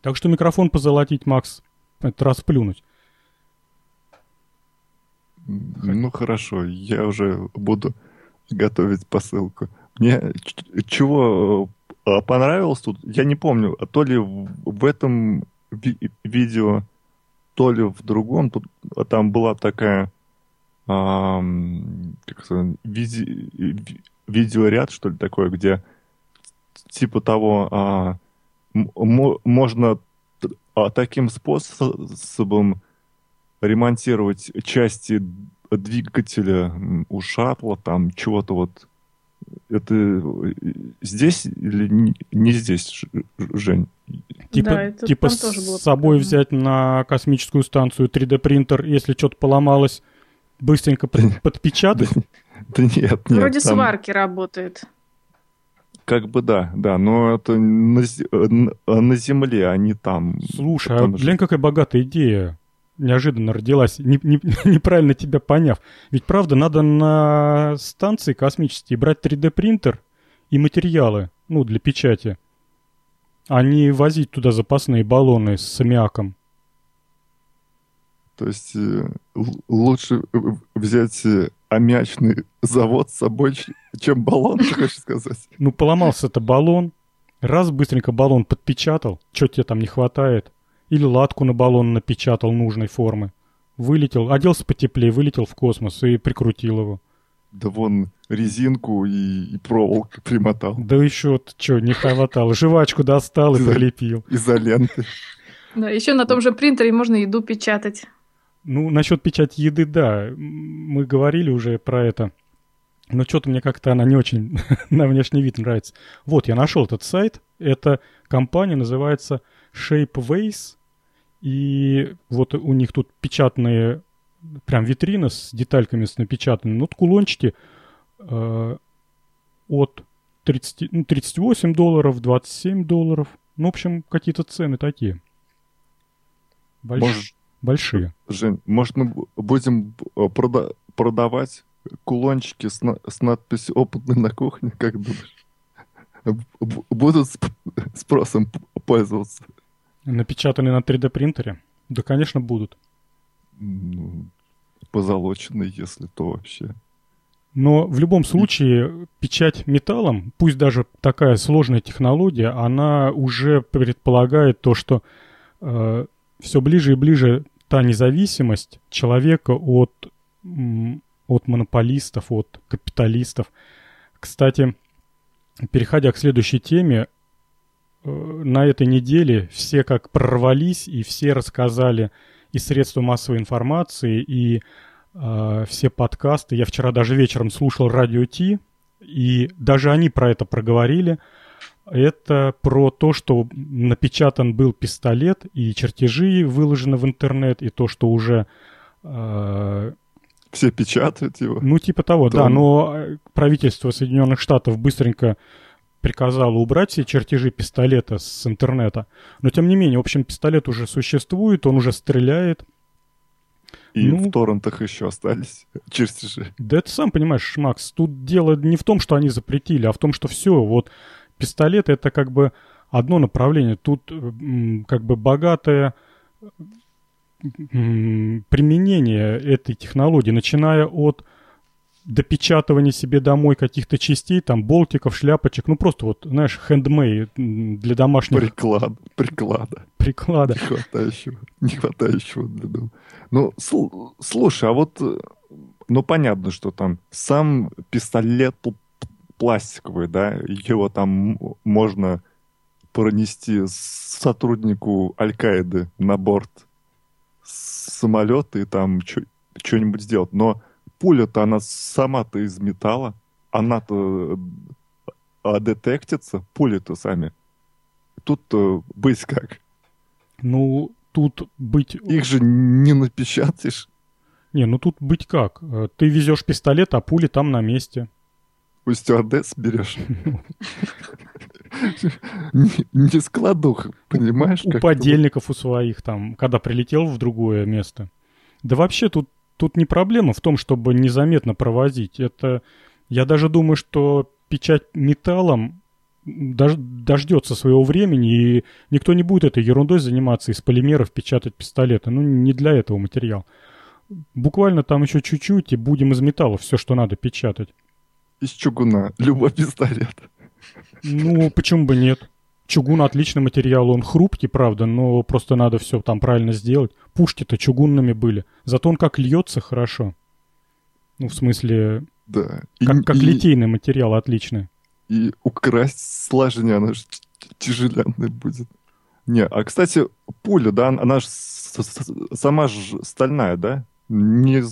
Так что микрофон позолотить, Макс, это расплюнуть. Ну хорошо, я уже буду готовить посылку. Мне чего э, понравилось тут, я не помню, то ли в этом ви видео то ли в другом. Тут, там была такая а, как сказать, виде, видеоряд, что ли, такое, где типа того а, можно а, таким способом ремонтировать части двигателя у шаттла, там чего-то вот. Это здесь или не здесь, Жень? Типа, да, это типа с собой показано. взять на космическую станцию 3D принтер, если что-то поломалось, быстренько под, подпечатать? Да нет, нет. Вроде там... сварки работает. Как бы да, да, но это на, на Земле, а не там. Слушай, а, блин, какая богатая идея неожиданно родилась, не, не, [laughs] неправильно тебя поняв. Ведь правда, надо на станции космические брать 3D-принтер и материалы, ну, для печати, а не возить туда запасные баллоны с аммиаком. То есть э, лучше взять э, аммиачный завод с собой, чем баллон, ты хочешь сказать? Ну, поломался это баллон, раз быстренько баллон подпечатал, что тебе там не хватает, или латку на баллон напечатал нужной формы. Вылетел, оделся потеплее, вылетел в космос и прикрутил его. Да вон резинку и, и проволоку примотал. Да еще что, не хватало. Жвачку достал и прилепил. Изоленты. [laughs] Да, еще на том же принтере можно еду печатать. Ну, насчет печати еды, да. Мы говорили уже про это. Но что-то мне как-то она не очень [laughs] на внешний вид нравится. Вот, я нашел этот сайт. Эта компания называется Shapeways. И вот у них тут печатные, прям витрина с детальками с напечатанными. Вот кулончики э, от 30, ну, 38 долларов, 27 долларов. Ну, в общем, какие-то цены такие. Больш... Может, большие. Жень, может, мы будем э, прода- продавать кулончики с, на- с надписью «Опытный на кухне», как думаешь? Будут спросом пользоваться? Напечатанные на 3D принтере? Да, конечно, будут. Ну, позолоченные, если то вообще. Но в любом случае печать металлом, пусть даже такая сложная технология, она уже предполагает то, что э, все ближе и ближе та независимость человека от, от монополистов, от капиталистов. Кстати, переходя к следующей теме, на этой неделе все как прорвались, и все рассказали и средства массовой информации, и э, все подкасты. Я вчера даже вечером слушал радио Ти, и даже они про это проговорили. Это про то, что напечатан был пистолет, и чертежи выложены в интернет, и то, что уже... Э, все печатают его. Ну, типа того, да. да но э, правительство Соединенных Штатов быстренько приказала убрать все чертежи пистолета с интернета. Но тем не менее, в общем, пистолет уже существует, он уже стреляет. И ну, в торрентах еще остались [laughs] чертежи. Да это сам понимаешь, Макс, тут дело не в том, что они запретили, а в том, что все, вот пистолет это как бы одно направление. Тут как бы богатое применение этой технологии, начиная от допечатывание себе домой каких-то частей, там, болтиков, шляпочек, ну, просто вот, знаешь, хендмей для домашних... Приклад, приклада. Приклада. Не хватающего, не хватающего для дома. Ну, сл- слушай, а вот, ну, понятно, что там сам пистолет пластиковый, да, его там можно пронести сотруднику Аль-Каиды на борт самолета и там что-нибудь сделать. Но пуля-то она сама-то из металла, она-то а, детектится, пули-то сами. Тут-то быть как? Ну, тут быть... Их же не напечатаешь. Не, ну тут быть как? Э, ты везешь пистолет, а пули там на месте. У стюардесс берешь. Не складух, понимаешь? У подельников у своих там, когда прилетел в другое место. Да вообще тут тут не проблема в том, чтобы незаметно провозить. Это, я даже думаю, что печать металлом дож, дождется своего времени, и никто не будет этой ерундой заниматься из полимеров печатать пистолеты. Ну, не для этого материал. Буквально там еще чуть-чуть, и будем из металла все, что надо, печатать. Из чугуна. Любой пистолет. Ну, почему бы нет? Чугун отличный материал, он хрупкий, правда, но просто надо все там правильно сделать. Пушки-то чугунными были. Зато он как льется хорошо. Ну, в смысле, Да. как, и, как и- литейный материал отличный. И украсть слажение, она же тяжеленная будет. Не, а, кстати, пуля, да, она же сама же стальная, да? Не,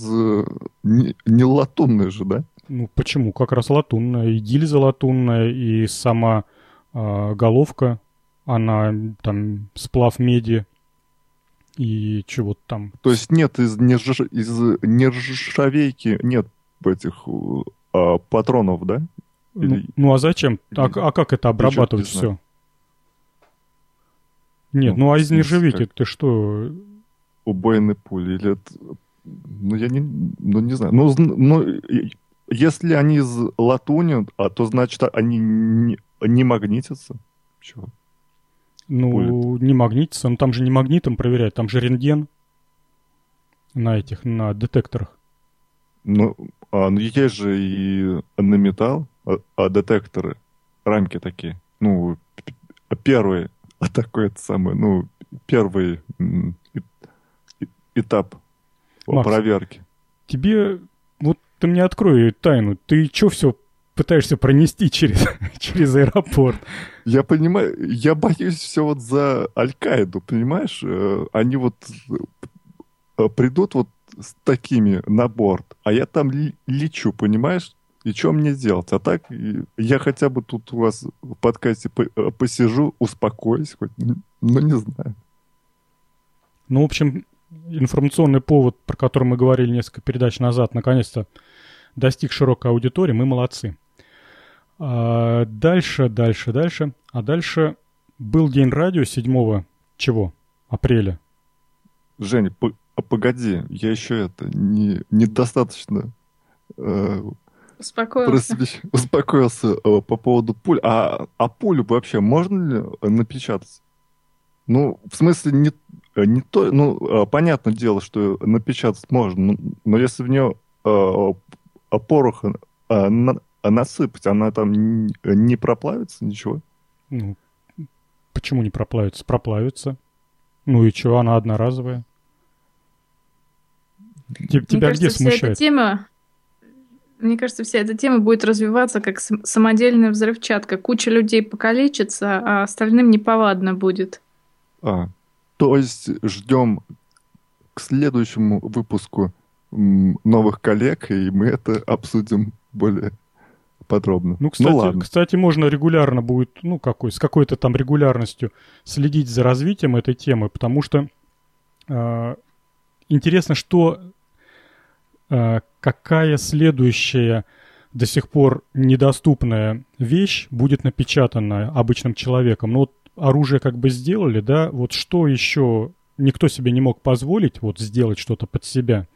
не, не латунная же, да? Ну, почему? Как раз латунная. И гильза латунная, и сама а, головка, она там сплав меди. И чего там. То есть нет из, нержа- из нержавейки, нет этих э, а, патронов, да? Ну, Или- ну, а зачем? А, или- а как это обрабатывать не знаю. все? Нет, Ну, ну, а из нержавейки как? ты что? убойной пули? Или это... Ну, я не, ну, не знаю. Ну, ну, если они из латуни, а то значит они не, не магнитятся. Чего? Ну, не магнитится. Ну, там же не магнитом проверяют, там же рентген на этих, на детекторах. Ну, а, ну есть же и на металл а, а детекторы, рамки такие. Ну, первый, [laughs] а такой это самый, ну, первый этап Макс. проверки. Тебе, вот ты мне открой тайну, ты что все пытаешься пронести через, [laughs] через аэропорт? Я понимаю, я боюсь все вот за Аль-Каиду, понимаешь? Э, Они вот э, придут вот с такими на борт, а я там лечу, понимаешь? И что мне делать? А так я хотя бы тут у вас в подкасте по- э, посижу, успокоюсь хоть, ну не знаю. Ну, в общем, информационный повод, про который мы говорили несколько передач назад, наконец-то достиг широкой аудитории, мы молодцы. А дальше, дальше, дальше. А дальше был день радио 7 чего? Апреля. Женя, по- а погоди, я еще это не, недостаточно э, Успокоился. просвещ- успокоился э, по поводу пуль. А, а пулю вообще можно ли напечатать? Ну, в смысле, не, не то, ну, э, понятное дело, что напечатать можно, но, но если в нее э, э, пороха э, на- насыпать, она там не, проплавится, ничего? Ну, почему не проплавится? Проплавится. Ну и чего, она одноразовая. Те- Мне Тебя где кажется, вся эта смущает? тема... Мне кажется, вся эта тема будет развиваться как сам- самодельная взрывчатка. Куча людей покалечится, а остальным неповадно будет. А, то есть ждем к следующему выпуску новых коллег, и мы это обсудим более подробно. Ну, кстати, ладно. кстати, можно регулярно будет, ну, какой, с какой-то там регулярностью следить за развитием этой темы, потому что э, интересно, что э, какая следующая до сих пор недоступная вещь будет напечатана обычным человеком. Ну, вот оружие как бы сделали, да, вот что еще никто себе не мог позволить вот сделать что-то под себя.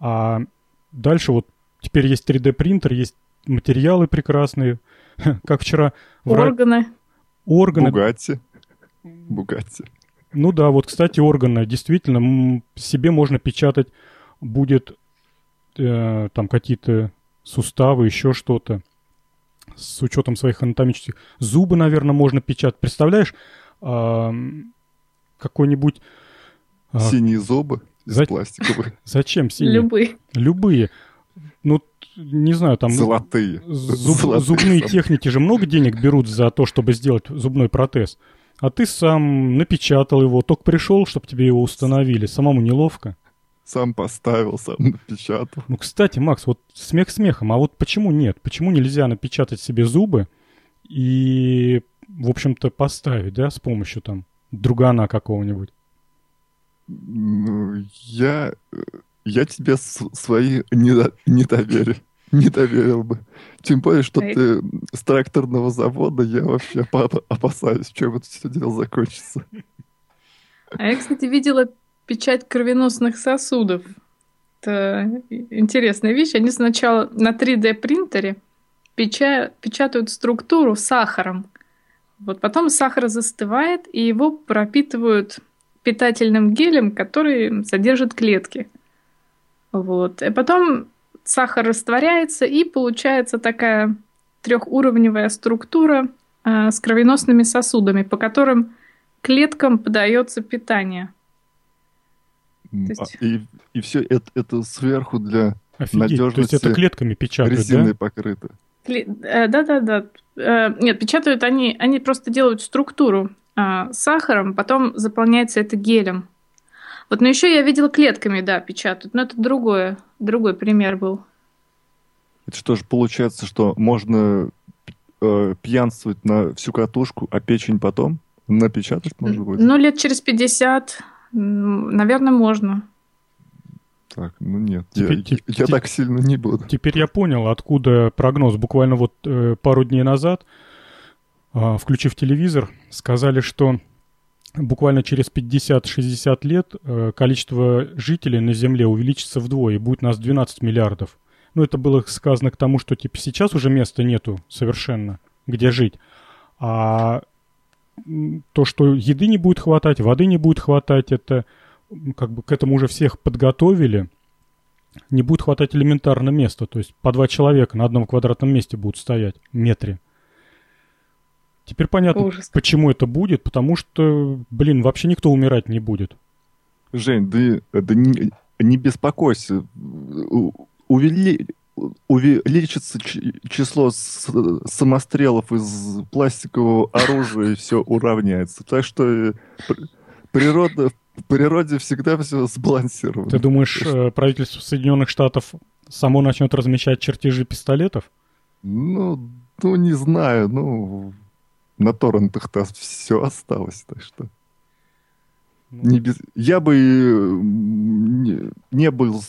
А дальше вот теперь есть 3D принтер, есть материалы прекрасные. [laughs] Как вчера Органы. органы. Бугатти. Бугатти. Ну да, вот, кстати, органы. Действительно, себе можно печатать будет э, там какие-то суставы, еще что-то. С учетом своих анатомических. Зубы, наверное, можно печатать. Представляешь, ам, какой-нибудь... а, Синие зубы из За- пластиковых. [laughs] зачем синие? Любые. Любые. Ну, не знаю, там... Золотые. Зуб- Золотые зубные техники же много денег берут за то, чтобы сделать зубной протез. А ты сам напечатал его, только пришел, чтобы тебе его установили. Самому неловко. Сам поставил, сам напечатал. Ну, кстати, Макс, вот смех смехом, а вот почему нет? Почему нельзя напечатать себе зубы и, в общем-то, поставить, да, с помощью там другана какого-нибудь? Ну, Я, э, я тебе свои не, не доверил. Не доверил бы. Тем более, что ты с тракторного завода, я вообще опасаюсь, чем это все дело закончится. А я, кстати, видела печать кровеносных сосудов. Это интересная вещь. Они сначала на 3D принтере печа- печатают структуру сахаром. Вот потом сахар застывает, и его пропитывают питательным гелем, который содержит клетки. Вот. И потом сахар растворяется, и получается такая трехуровневая структура э, с кровеносными сосудами, по которым клеткам подается питание. есть... а, и, и все это, это сверху для Офигеть, надежности. То есть это клетками печатают, резиной да? покрыто. Э, да-да-да. Э, нет, печатают они, они просто делают структуру э, сахаром, потом заполняется это гелем. Вот, но еще я видела клетками, да, печатают, но это другое, другой пример был. Это что же получается, что можно э, пьянствовать на всю катушку, а печень потом напечатать можно будет? Ну, лет через 50, наверное, можно. Так, ну нет, теперь, я, те, я те, так сильно не буду. Теперь я понял, откуда прогноз. Буквально вот э, пару дней назад, э, включив телевизор, сказали, что буквально через 50-60 лет э, количество жителей на Земле увеличится вдвое, будет нас 12 миллиардов. Ну, это было сказано к тому, что типа сейчас уже места нету совершенно, где жить. А то, что еды не будет хватать, воды не будет хватать, это как бы к этому уже всех подготовили. Не будет хватать элементарно места, то есть по два человека на одном квадратном месте будут стоять, метре. Теперь понятно, Ужас. почему это будет, потому что, блин, вообще никто умирать не будет. Жень, да, да не, не беспокойся увели, увеличится число самострелов из пластикового оружия, и все уравняется. Так что э, природа, в природе всегда все сбалансировано. Ты думаешь, э, правительство Соединенных Штатов само начнет размещать чертежи пистолетов? Ну, ну не знаю, ну на торрентах-то все осталось, так что. Ну. Не без... Я бы не, не был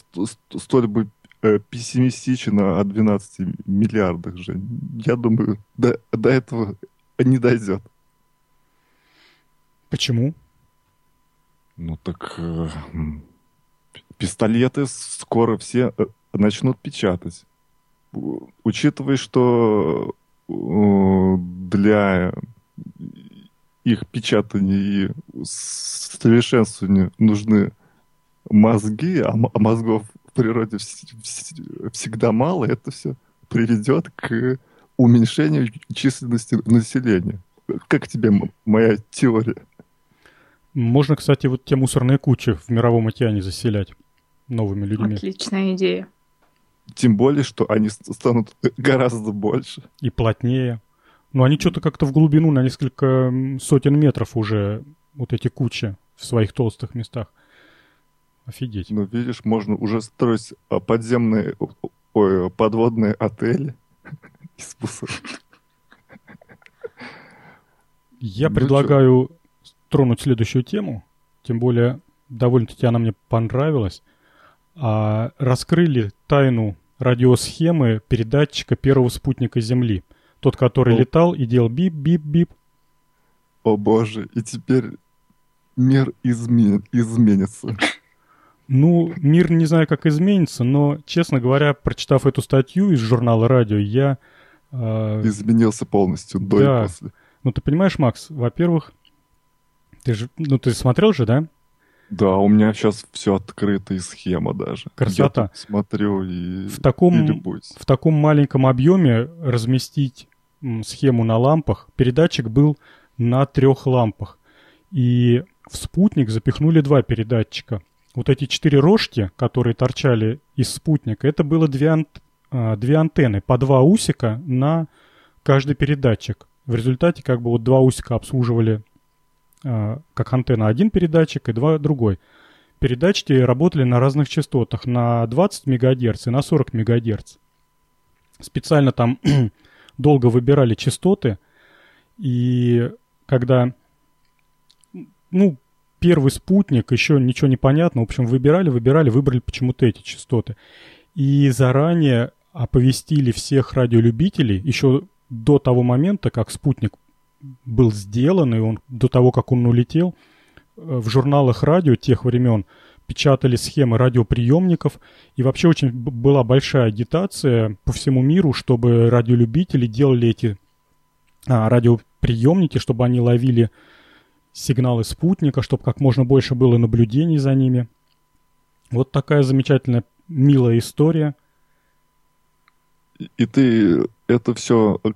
столь бы Э, пессимистичен о 12 миллиардах же. Я думаю, до, до этого не дойдет. Почему? Ну так э, пистолеты скоро все э, начнут печатать. Учитывая, что для их печатания и совершенствования нужны мозги, а, а мозгов природе всегда мало, это все приведет к уменьшению численности населения. Как тебе моя теория? Можно, кстати, вот те мусорные кучи в мировом океане заселять новыми людьми. Отличная идея. Тем более, что они станут гораздо больше. И плотнее. Но они что-то как-то в глубину на несколько сотен метров уже вот эти кучи в своих толстых местах. Офигеть. Ну, видишь, можно уже строить а, подземные, ой, подводные отели [laughs] из мусора. Я ну, предлагаю что? тронуть следующую тему, тем более довольно-таки она мне понравилась. А, раскрыли тайну радиосхемы передатчика первого спутника Земли. Тот, который О. летал и делал бип-бип-бип. О боже, и теперь мир измен... изменится. Ну, мир не знаю, как изменится, но, честно говоря, прочитав эту статью из журнала «Радио», я... Э, Изменился полностью, до да. и после. Ну, ты понимаешь, Макс, во-первых, ты же, ну, ты смотрел же, да? Да, у меня сейчас все открыто и схема даже. Красота. Я смотрю и, в таком, и В таком маленьком объеме разместить схему на лампах. Передатчик был на трех лампах. И в спутник запихнули два передатчика вот эти четыре рожки, которые торчали из спутника, это было две, ан а, две антенны по два усика на каждый передатчик. В результате как бы вот два усика обслуживали как антенна один передатчик и два другой. Передатчики работали на разных частотах, на 20 МГц и на 40 МГц. Специально там [clears throat] долго выбирали частоты, и когда ну, первый спутник, еще ничего не понятно. В общем, выбирали, выбирали, выбрали почему-то эти частоты. И заранее оповестили всех радиолюбителей еще до того момента, как спутник был сделан, и он до того, как он улетел, э, в журналах радио тех времен печатали схемы радиоприемников, и вообще очень была большая агитация по всему миру, чтобы радиолюбители делали эти а, радиоприемники, чтобы они ловили сигналы спутника, чтобы как можно больше было наблюдений за ними. Вот такая замечательная, милая история. И ты это все э,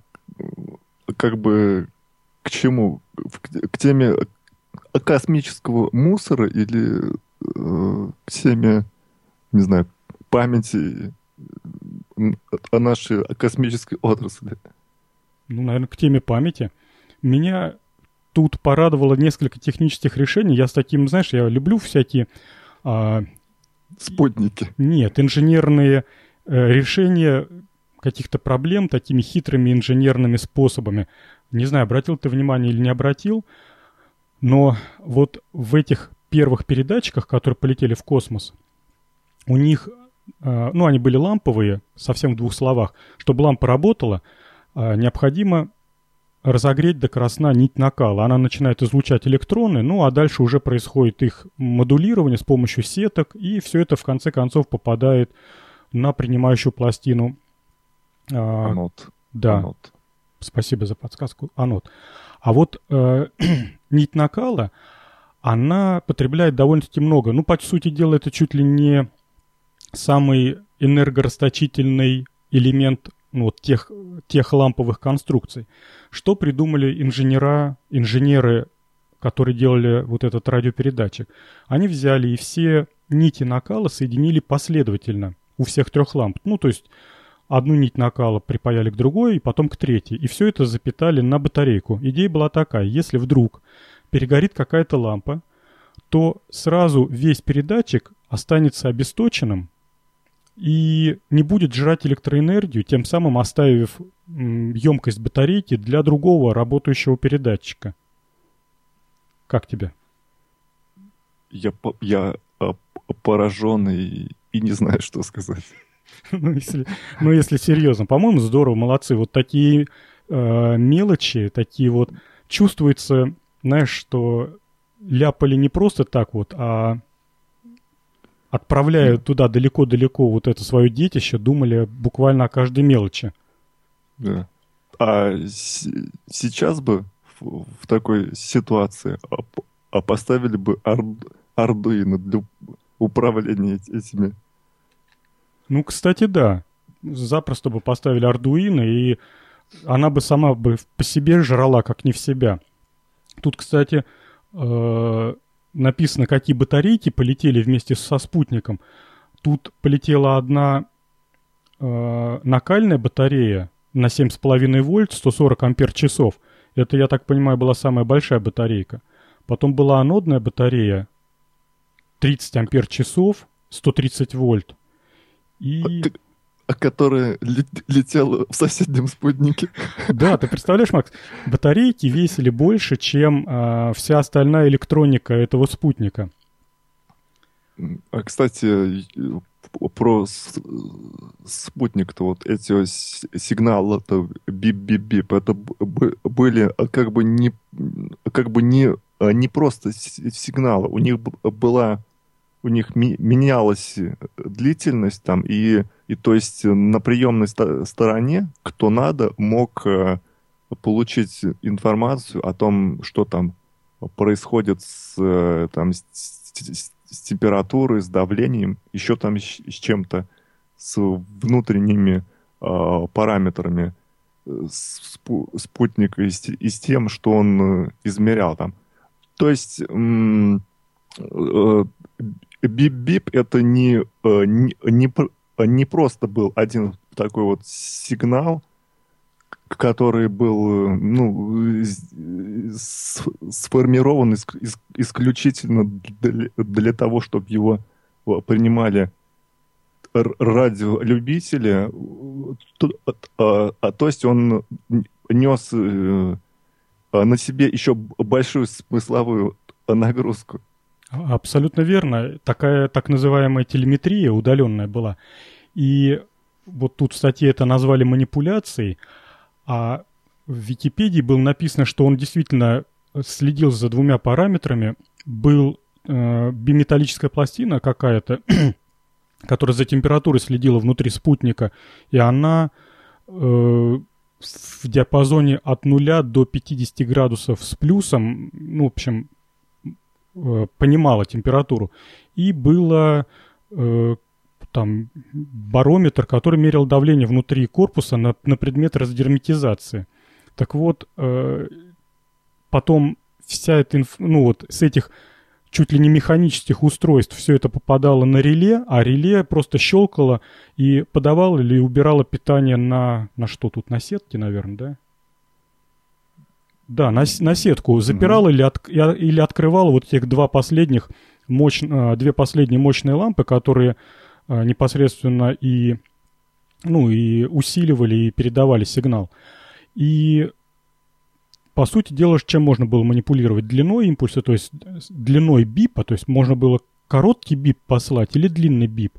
как бы к чему? К теме космического мусора или э, к теме, не знаю, памяти о нашей космической отрасли? Ну, наверное, к теме памяти. Меня тут порадовало несколько технических решений. Я с таким, знаешь, я люблю всякие... А, Спутники. Нет, инженерные э, решения каких-то проблем такими хитрыми инженерными способами. Не знаю, обратил ты внимание или не обратил, но вот в этих первых передатчиках, которые полетели в космос, у них, э, ну, они были ламповые, совсем в двух словах. Чтобы лампа работала, э, необходимо разогреть до красна нить накала. Она начинает излучать электроны, ну а дальше уже происходит их модулирование с помощью сеток, и все это в конце концов попадает на принимающую пластину. А, анод. Да. Анод. Спасибо за подсказку. Анод. А вот э, [clears throat] нить накала, она потребляет довольно-таки много. Ну, по сути дела, это чуть ли не самый энергорасточительный элемент ну, вот тех, тех ламповых конструкций. Что придумали инженера, инженеры, которые делали вот этот радиопередатчик? Они взяли и все нити накала соединили последовательно у всех трех ламп. Ну, то есть одну нить накала припаяли к другой, и потом к третьей. И все это запитали на батарейку. Идея была такая, если вдруг перегорит какая-то лампа, то сразу весь передатчик останется обесточенным, и не будет жрать электроэнергию, тем самым оставив емкость батарейки для другого работающего передатчика. Как тебе? Я, я а, поражен и, и не знаю, что сказать. [laughs] ну, если, ну, если серьезно, по-моему, здорово, молодцы. Вот такие э, мелочи, такие вот чувствуется, знаешь, что ляпали не просто так вот, а отправляя туда далеко-далеко вот это свое детище, думали буквально о каждой мелочи. Да. А сейчас бы в, в такой ситуации а, а поставили бы Ардуино для управления этими. Ну, кстати, да. Запросто бы поставили Ардуино, и она бы сама бы по себе жрала, как не в себя. Тут, кстати, э написано, какие батарейки полетели вместе со спутником. Тут полетела одна э, накальная батарея на 7,5 вольт, 140 ампер часов. Это, я так понимаю, была самая большая батарейка. Потом была анодная батарея 30 ампер часов, 130 вольт. И... А которая летела в соседнем спутнике. [laughs] Да, ты представляешь, Макс, батарейки весили больше, чем э, вся остальная электроника этого спутника. А, кстати, про спутник-то вот эти сигналы-то бип-бип-бип, это были а, как бы не, как бы не, а, не просто сигналы, у них была у них ми- менялась длительность там, и, и то есть на приемной ст- стороне, кто надо, мог э, получить информацию о том, что там происходит с, э, там, с, с, с температурой, с давлением, еще там с, с чем-то, с внутренними э, параметрами э, спу- спутника и с, и с тем, что он э, измерял там. То есть э, бип-бип это не, э, не, не, не просто был один такой вот сигнал, который был ну, сформирован ис, ис, исключительно для, для того, чтобы его принимали радиолюбители, то, а, а, то есть он нес э, на себе еще большую смысловую нагрузку. Абсолютно верно. Такая так называемая телеметрия удаленная была. И вот тут в статье это назвали манипуляцией, а в Википедии было написано, что он действительно следил за двумя параметрами. Был э, биметаллическая пластина какая-то, [clears throat] которая за температурой следила внутри спутника, и она э, в диапазоне от 0 до 50 градусов с плюсом, ну, в общем, понимала температуру. И было э, там барометр, который мерил давление внутри корпуса на, на предмет разгерметизации. Так вот, э, потом вся эта, инф... ну вот с этих чуть ли не механических устройств все это попадало на реле, а реле просто щелкало и подавало или убирало питание на, на что тут, на сетке, наверное, да? Да, на, на сетку запирал mm-hmm. или, от, или открывал вот этих два последних мощ, а, две последние мощные лампы, которые а, непосредственно и, ну, и усиливали и передавали сигнал. И по сути дела, чем можно было манипулировать? Длиной импульса, то есть длиной бипа, то есть можно было короткий бип послать или длинный бип.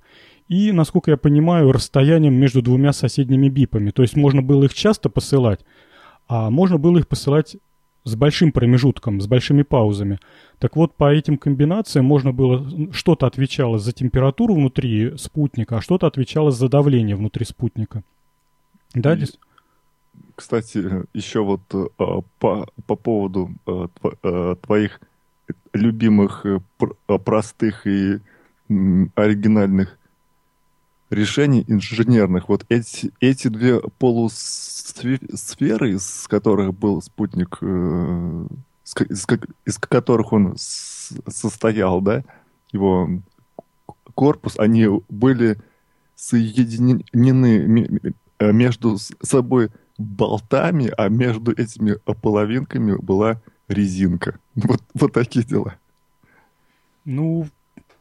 И, насколько я понимаю, расстоянием между двумя соседними бипами. То есть можно было их часто посылать, а можно было их посылать с большим промежутком, с большими паузами. Так вот, по этим комбинациям можно было... Что-то отвечало за температуру внутри спутника, а что-то отвечало за давление внутри спутника. Да, Дис? Кстати, еще вот э, по, по поводу э, э, твоих любимых простых и оригинальных решений инженерных. Вот эти, эти две полусферы, из которых был спутник, из, из которых он состоял, да, его корпус, они были соединены между собой болтами, а между этими половинками была резинка. [laughs] Вот, вот такие дела. Ну,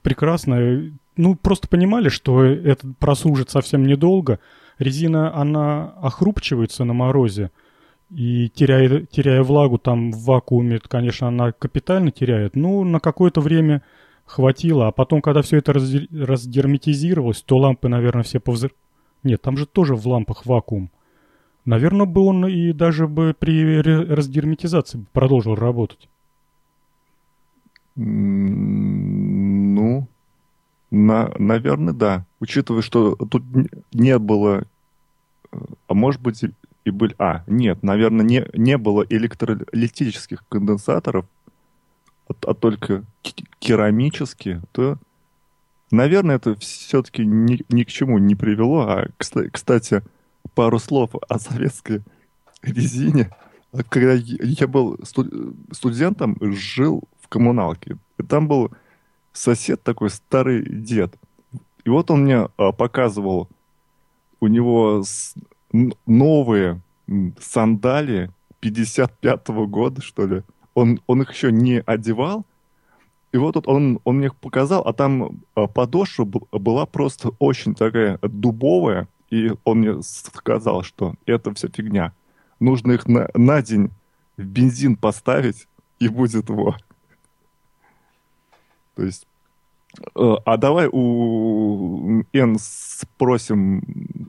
прекрасно. Ну, просто понимали, что это прослужит совсем недолго. Резина, она охрупчивается на морозе. И теряя, теряя влагу там в вакууме, конечно, она капитально теряет. Ну, на какое-то время хватило. А потом, когда все это раздерметизировалось, то лампы, наверное, все повзр... Нет, там же тоже в лампах вакуум. Наверное, бы он и даже бы при разгерметизации продолжил работать. Ну, на, наверное, да. Учитывая, что тут не было, а может быть и были... А, нет, наверное, не, не было электролитических конденсаторов, а, а только керамические, то, наверное, это все-таки ни, ни к чему не привело. А, кстати, пару слов о советской резине. Когда я был студентом, жил в коммуналке. И там был сосед такой старый дед. И вот он мне а, показывал, у него новые сандали 55-го года, что ли. Он, он их еще не одевал. И вот он, он мне показал, а там а, подошва была просто очень такая дубовая, и он мне сказал, что это все фигня. Нужно их на, на день в бензин поставить, и будет во. То есть э, а давай у Н спросим,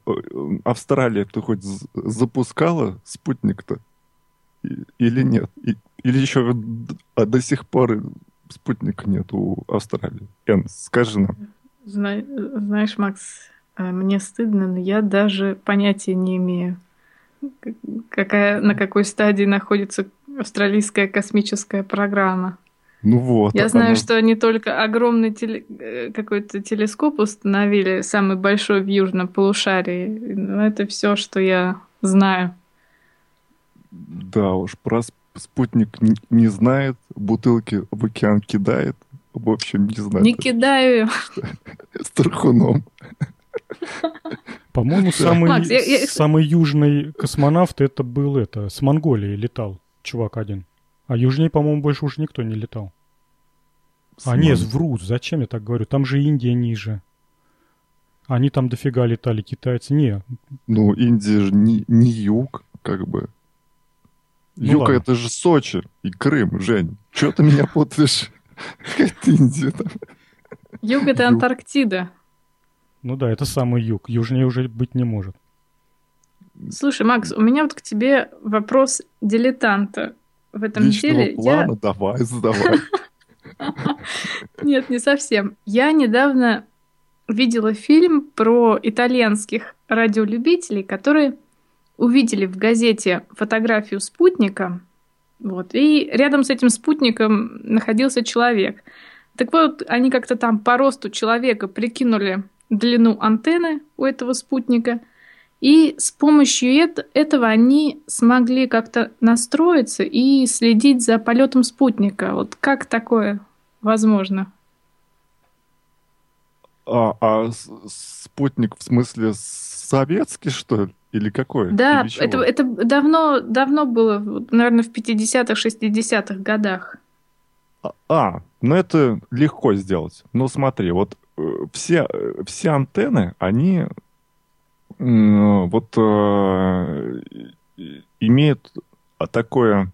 э, Австралия ты хоть запускала спутник-то? Или нет? Или еще до сих пор спутника нет у Австралии? Н, скажи нам. Знаешь, Макс, а мне стыдно, но я даже понятия не имею, какая, на какой стадии находится австралийская космическая программа. Ну вот. Я знаю, оно... что они только огромный теле... Э, какой-то телескоп установили, самый большой в южном полушарии. Но это все, что я знаю. Да уж, про спутник не знает, бутылки в океан кидает. В общем, не знаю. Не кидаю. [laughs] С тархуном. По-моему, самый, Макс, я, я... самый южный космонавт это был это, с Монголии летал, чувак один. А южнее, по-моему, больше уже никто не летал. С а, нет, вру, зачем я так говорю? Там же Индия ниже. Они там дофига летали, китайцы. Не. Ну, Индия же не, не юг, как бы. Ну, юг ладно. это же Сочи и Крым, Жень. Чего ты меня путаешь? Какая Индия там? Юг это Антарктида. Ну да, это самый юг. Южнее уже быть не может. Слушай, Макс, у меня вот к тебе вопрос дилетанта в этом Личного деле. плана? Я... Давай, задавай. [laughs] Нет, не совсем. Я недавно видела фильм про итальянских радиолюбителей, которые увидели в газете фотографию спутника, вот, и рядом с этим спутником находился человек. Так вот, они как-то там по росту человека прикинули длину антенны у этого спутника И с помощью этого они смогли как-то настроиться и следить за полетом спутника. Вот как такое возможно? А, а спутник в смысле советский, что ли? Или какой? Да, Или это, это давно, давно было, наверное, в 50-х, 60-х годах. А, а, ну это легко сделать. Ну смотри, вот э, все, э, все антенны, они вот э, имеют такое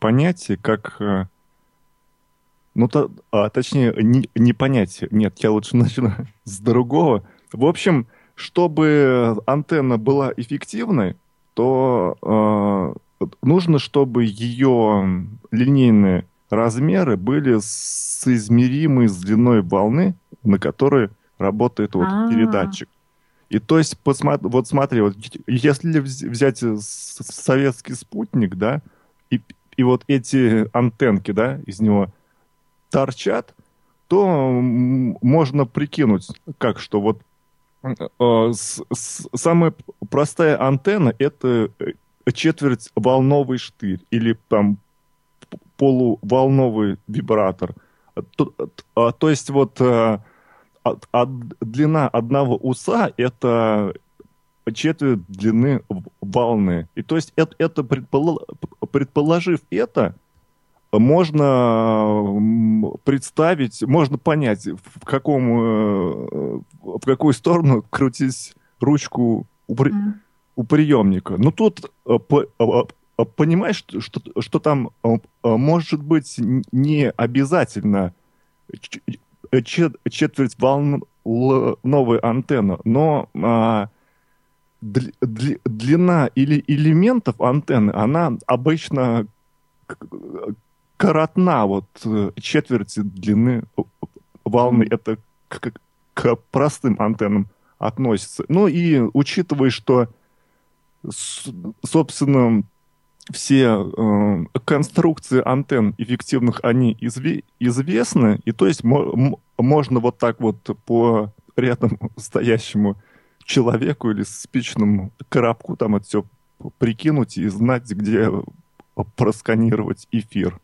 понятие, как э, ну, то, а, точнее, не, не понятие. Нет, я лучше [laughs] начну с другого. В общем, чтобы антенна была эффективной, то э, нужно, чтобы ее линейные размеры были соизмеримы с длиной волны, на которой работает вот А-а-а. передатчик. И то есть, посмотри, вот смотри, вот если взять советский спутник, да, и, и вот эти антенки, да, из него торчат, то можно прикинуть, как что вот э, с, с, самая простая антенна это э, четверть волновый штырь или там полуволновый вибратор. То, то, то есть вот э, а, а длина одного уса это четверть длины волны. И то есть это, это предполож, предположив это, можно представить, можно понять, в, каком, э, в какую сторону крутить ручку у, при, у приемника. Но тут э, э, понимаешь, что, что там может быть не обязательно четверть волн новой антенны, но а, длина или элементов антенны, она обычно коротна, вот э, четверти длины волны. Это к, к простым антеннам относится. Ну и учитывая, что, собственно, все э, конструкции антенн эффективных, они изве- известны, и то есть мо- можно вот так вот по рядом [laughs] стоящему человеку или спичному коробку там это все прикинуть и знать, где просканировать эфир.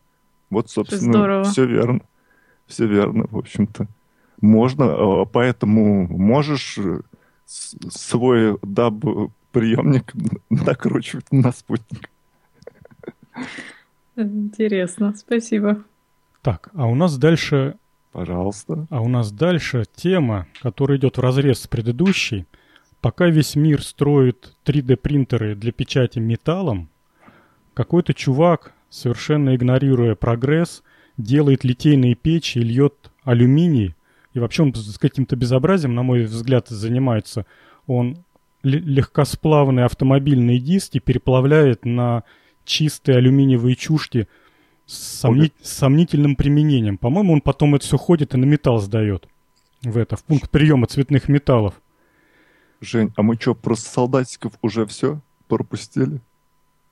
Вот, собственно, все верно. Все верно, в общем-то. Можно, а, поэтому можешь э, свой даб-приемник [laughs] накручивать на спутник. Интересно, спасибо. Так, а у нас дальше... Пожалуйста. А у нас дальше тема, которая идет в разрез с предыдущей. Пока весь мир строит 3D-принтеры для печати металлом, какой-то чувак, совершенно игнорируя прогресс, делает литейные печи и льет алюминий. И вообще он с каким-то безобразием, на мой взгляд, занимается. Он легкосплавные автомобильные диски переплавляет на чистые алюминиевые чушки с, сомни... с сомнительным применением. По-моему, он потом это все ходит и на металл сдает. В это, в пункт приема цветных металлов. Жень, а мы что, просто солдатиков уже все пропустили?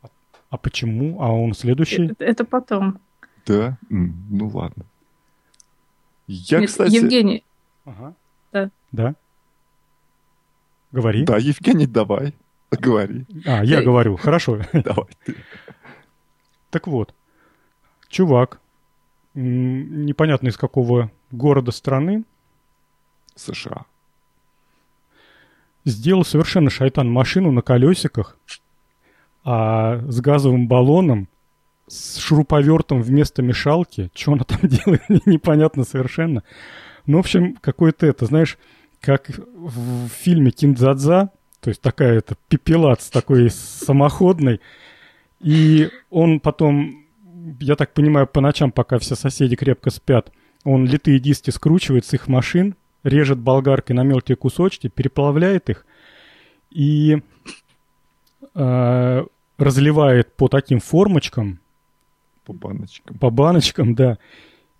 А, а почему? А он следующий? Это, это потом. Да? Ну ладно. Я, Нет, кстати... Евгений. Ага. Да. Да? Говори. Да, Евгений, давай. Говори. А, я говорю, хорошо. [laughs] Давай Так вот, чувак, непонятно из какого города страны. США. Сделал совершенно шайтан машину на колесиках, а с газовым баллоном, с шуруповертом вместо мешалки. Что она там [laughs] делает, непонятно совершенно. Ну, в общем, какой-то это, знаешь, как в фильме Киндзадза, то есть такая это пепелац такой самоходный. И он потом, я так понимаю, по ночам, пока все соседи крепко спят, он литые диски скручивает с их машин, режет болгаркой на мелкие кусочки, переплавляет их и э, разливает по таким формочкам. По баночкам. По баночкам, да.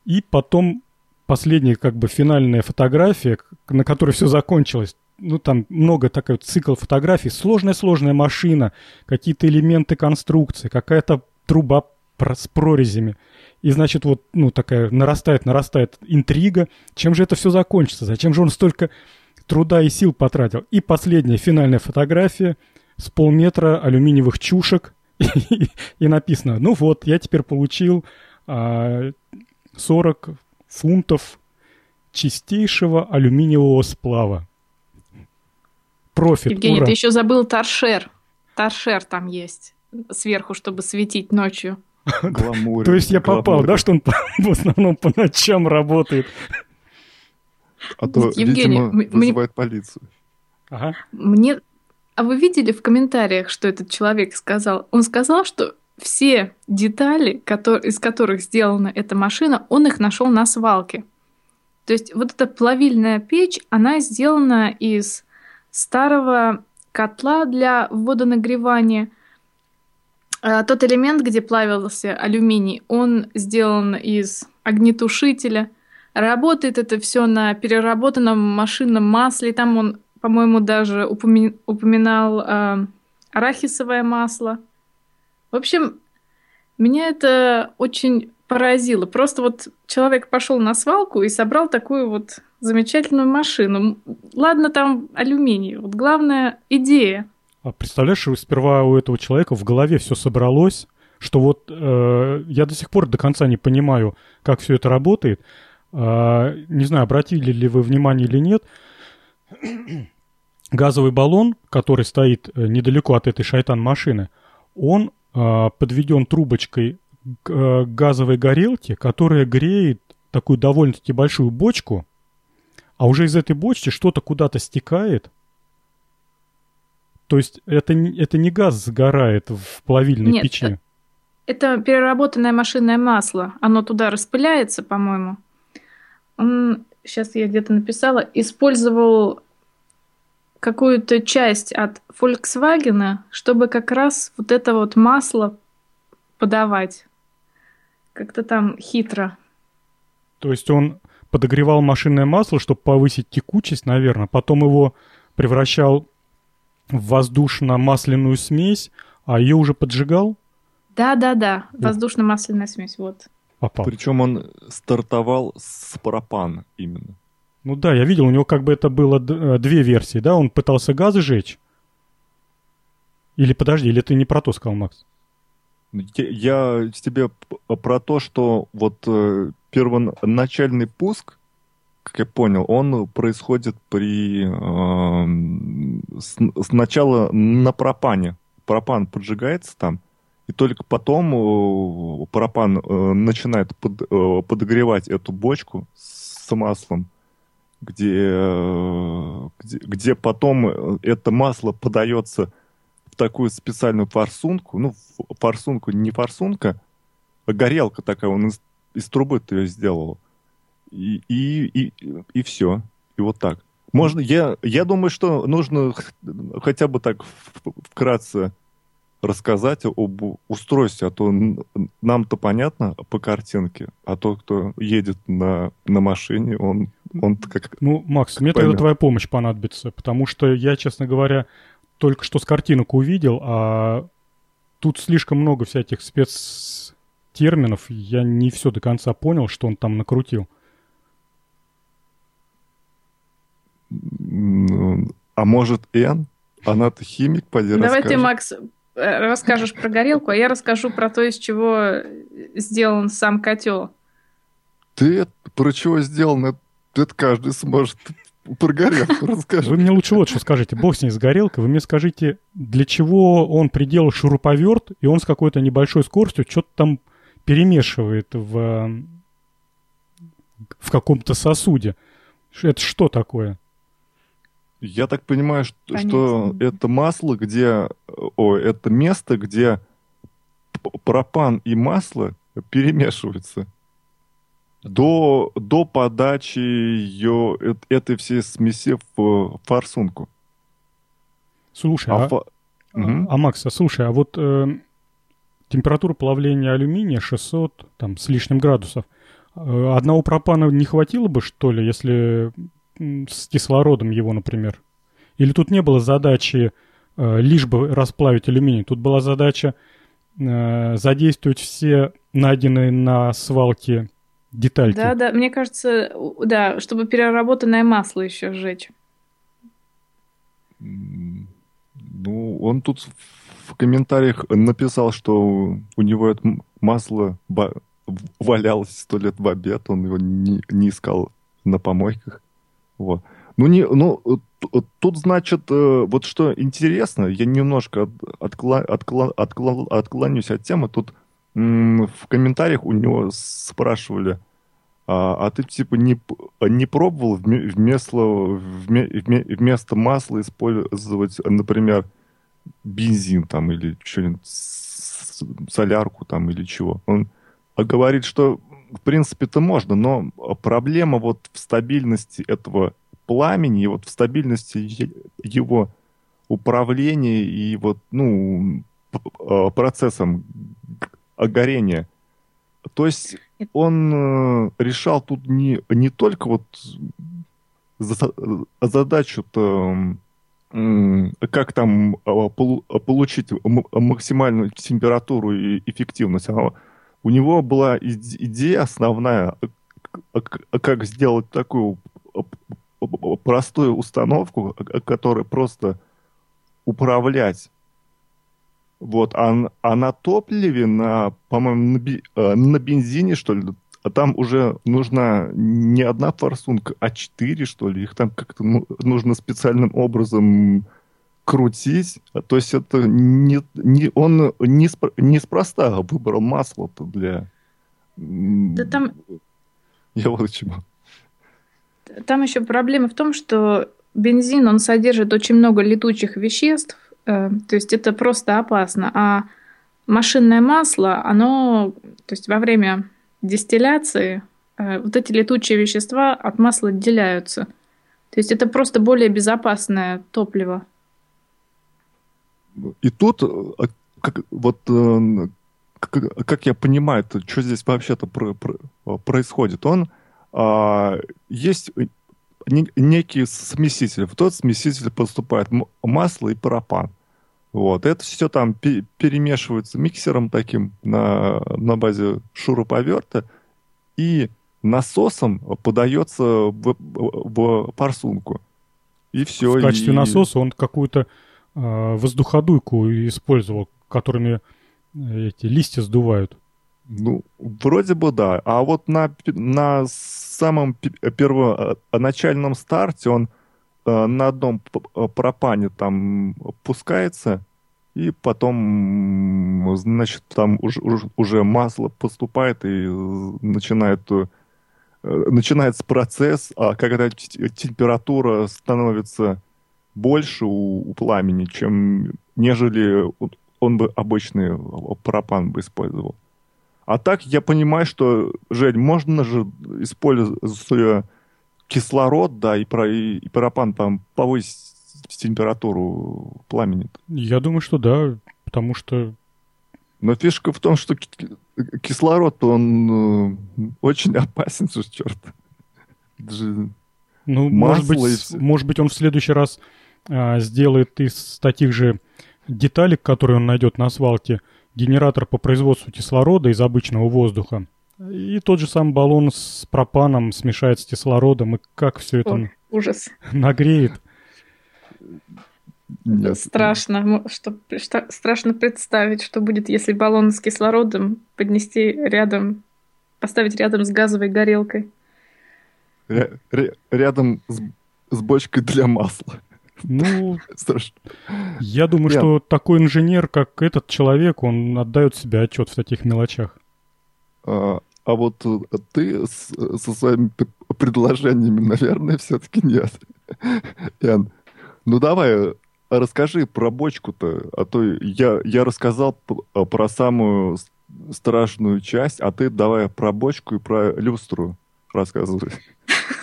И потом последняя как бы финальная фотография, на которой все закончилось ну, там много такой цикл фотографий, сложная-сложная машина, какие-то элементы конструкции, какая-то труба с прорезями. И, значит, вот, ну, такая нарастает, нарастает интрига. Чем же это все закончится? Зачем же он столько труда и сил потратил. И последняя финальная фотография с полметра алюминиевых чушек. И, [laughs] и написано, ну вот, я теперь получил а, 40 фунтов чистейшего алюминиевого сплава. Профит, Евгений, ура. ты еще забыл торшер. Торшер там есть сверху, чтобы светить ночью. Гламур. То есть я попал, да, что он [laughs] в основном по ночам работает. А то, Евгений, видимо, вызывает полицию. Ага. Мне... А вы видели в комментариях, что этот человек сказал? Он сказал, что все детали, котор- из которых сделана эта машина, он их нашел на свалке. То есть вот эта плавильная печь, она сделана из старого котла для водонагревания. А Тот элемент, где плавился алюминий, он сделан из огнетушителя. Работает это все на переработанном машинном масле. Там он, по-моему, даже упоми- упоминал а, арахисовое масло. В общем, меня это очень поразило. Просто вот человек пошел на свалку и собрал такую вот замечательную машину. Ладно, там алюминий. Вот главная идея. А представляешь, сперва у этого человека в голове все собралось, что вот э, я до сих пор до конца не понимаю, как все это работает. А, не знаю, обратили ли вы внимание или нет. [clears throat] Газовый баллон, который стоит э, недалеко от этой шайтан-машины, он а, подведен трубочкой к э, газовой горелке, которая греет такую довольно-таки большую бочку, а уже из этой бочки что-то куда-то стекает, то есть это, не- это не газ сгорает в плавильной Нет, печи. Это переработанное машинное масло. Оно туда распыляется, по-моему. Он, сейчас я где-то написала, использовал какую-то часть от Volkswagen, чтобы как раз вот это вот масло подавать. Как-то там хитро. То есть он подогревал машинное масло, чтобы повысить текучесть, наверное, потом его превращал в воздушно-масляную смесь, а ее уже поджигал, Да-да-да, воздушно-масляная смесь, вот. попал. Причем он стартовал с пропана именно. Ну да, я видел, у него как бы это было э, две версии, да? Он пытался газы жечь. Или подожди, или ты не про то сказал, Макс? Я, тебе про то, что вот э, первоначальный пуск, как я понял, он происходит при эм, с- сначала на пропане. Пропан поджигается там, и только потом э, пропан э, начинает под- э, подогревать эту бочку с маслом, где, э, где, где потом э, это масло подается в такую специальную форсунку, ну, форсунку не форсунка, а горелка такая, он из, из трубы ее сделал. И, и, и, и все. И вот так. Можно, я, я думаю, что нужно хотя бы так вкратце рассказать об устройстве, а то нам-то понятно по картинке, а тот, кто едет на, на машине, он, он как... Ну, Макс, мне тогда твоя помощь понадобится, потому что я, честно говоря, только что с картинок увидел, а тут слишком много всяких спецтерминов, я не все до конца понял, что он там накрутил. А может, Н? Она-то химик, поди Давай ты, расскажет. Макс, э, расскажешь про горелку, а я расскажу про то, из чего сделан сам котел. Ты про чего сделано? Это, это каждый сможет. Про горелку Вы расскажи. мне лучше вот что скажите, бог с ней с горелкой, вы мне скажите, для чего он приделал шуруповерт, и он с какой-то небольшой скоростью что-то там перемешивает в, в каком-то сосуде. Это что такое? Я так понимаю, что, что это масло, где... О, это место, где пропан и масло перемешиваются. До, до подачи ее, э- этой всей смеси в форсунку. Слушай, А а, фо- Мгм. а, Макс, а слушай, а вот э, температура плавления алюминия 600 там, с лишним градусов. Э, Одного пропана не хватило бы, что ли, если с кислородом его, например? Или тут не было задачи э, лишь бы расплавить алюминий? Тут была задача э, задействовать все найденные на свалке детальки. Да, да, мне кажется, да, чтобы переработанное масло еще сжечь. Ну, он тут в комментариях написал, что у него это масло валялось сто лет в обед, он его не, не искал на помойках. Вот. Ну, не, ну, тут, значит, э, вот что интересно, я немножко откла, откла, откла, отклонюсь от темы. Тут в комментариях у него спрашивали, а, а ты типа не, не пробовал вместо, вместо масла использовать, например, бензин там или что-нибудь, солярку там или чего? Он говорит, что в принципе это можно, но проблема вот в стабильности этого пламени, и вот в стабильности его управления и вот, ну, а, процессом горения. То есть он э, решал тут не, не только вот задачу-то, как там а, получить максимальную температуру и эффективность, а у него была идея основная, как сделать такую простую установку, которая просто управлять. Вот, а, а на топливе, на, по-моему, на, э, на бензине, что ли, а там уже нужна не одна форсунка, а четыре, что ли. Их там как-то ну, нужно специальным образом крутить. То есть это не, не, он не неспроста выбрал масло-то для... Да там... Я вот чему. Там еще проблема в том, что бензин, он содержит очень много летучих веществ, э, то есть это просто опасно. А машинное масло, оно, то есть во время дистилляции э, вот эти летучие вещества от масла отделяются. То есть это просто более безопасное топливо. И тут, э, как, вот, как, как я понимаю, что здесь вообще-то про, про, происходит? Он а, есть некий смеситель. В тот смеситель поступает масло и пропан. Вот. Это все там перемешивается миксером таким на, на базе шуруповерта и насосом подается в, в парсунку. И все. В качестве и... насоса он какую-то э, воздуходуйку использовал, которыми эти листья сдувают. Ну, вроде бы да. А вот на, на самом первоначальном старте он э, на одном пропане там пускается, и потом, значит, там уже, уже масло поступает и начинает, э, начинается процесс, а когда температура становится больше у, у пламени, чем нежели он бы обычный пропан бы использовал. А так я понимаю, что, Жень, можно же, используя кислород, да, и, про, и, и пропан там повысить температуру пламени. Я думаю, что да, потому что... Но фишка в том, что кислород, он э, очень опасен, что черт. ну, может быть, может быть, он в следующий раз а, сделает из таких же деталек, которые он найдет на свалке, генератор по производству кислорода из обычного воздуха. И тот же самый баллон с пропаном смешается с кислородом, и как все это О, ужас. [laughs] нагреет. Нет. Страшно, что, что, страшно представить, что будет, если баллон с кислородом поднести рядом, поставить рядом с газовой горелкой. Ря- ря- рядом с, с бочкой для масла. Ну, [laughs] я думаю, что такой инженер, как этот человек, он отдает себе отчет в таких мелочах. А, а вот э, ты с, со своими предложениями, наверное, все-таки нет. [laughs] Ян, ну давай, расскажи про бочку-то, а то я, я рассказал а, про самую страшную часть, а ты давай про бочку и про люстру рассказывай.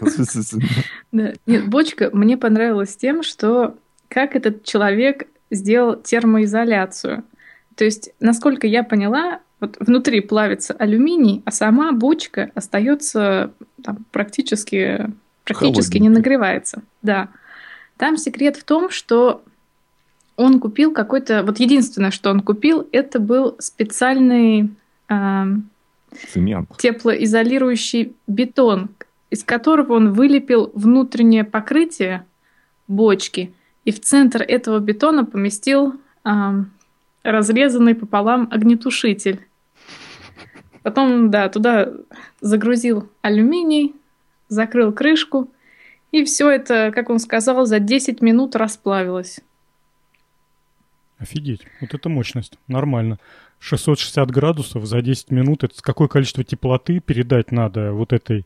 [laughs] Нет, бочка мне понравилась тем, что как этот человек сделал термоизоляцию. То есть, насколько я поняла, вот внутри плавится алюминий, а сама бочка остается там, практически, практически не нагревается. Да. Там секрет в том, что он купил какой-то... Вот единственное, что он купил, это был специальный... Э, Цемент. Теплоизолирующий бетон, из которого он вылепил внутреннее покрытие бочки и в центр этого бетона поместил э, разрезанный пополам огнетушитель. Потом, да, туда загрузил алюминий, закрыл крышку, и все это, как он сказал, за 10 минут расплавилось. Офигеть, вот это мощность, нормально. 660 градусов за 10 минут, это какое количество теплоты передать надо вот этой,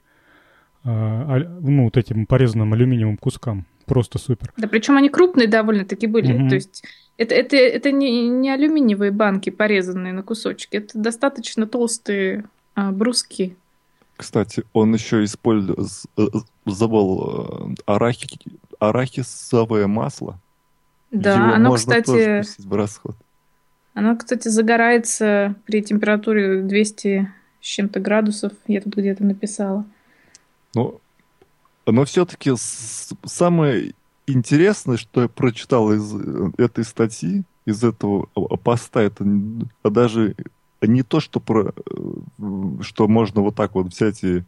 а, ну, вот этим порезанным алюминиевым кускам. Просто супер. Да, причем они крупные довольно-таки были. Угу. То есть это, это, это не, не алюминиевые банки, порезанные на кусочки. Это достаточно толстые а, бруски. Кстати, он еще использовал э, арахи, арахисовое масло. Да, Его оно, можно кстати, тоже в расход. Оно, кстати, загорается при температуре 200 с чем-то градусов. Я тут где-то написала. Ну, но все-таки самое интересное, что я прочитал из э, этой статьи, из этого поста, это даже не то, что, про, э, что можно вот так вот взять и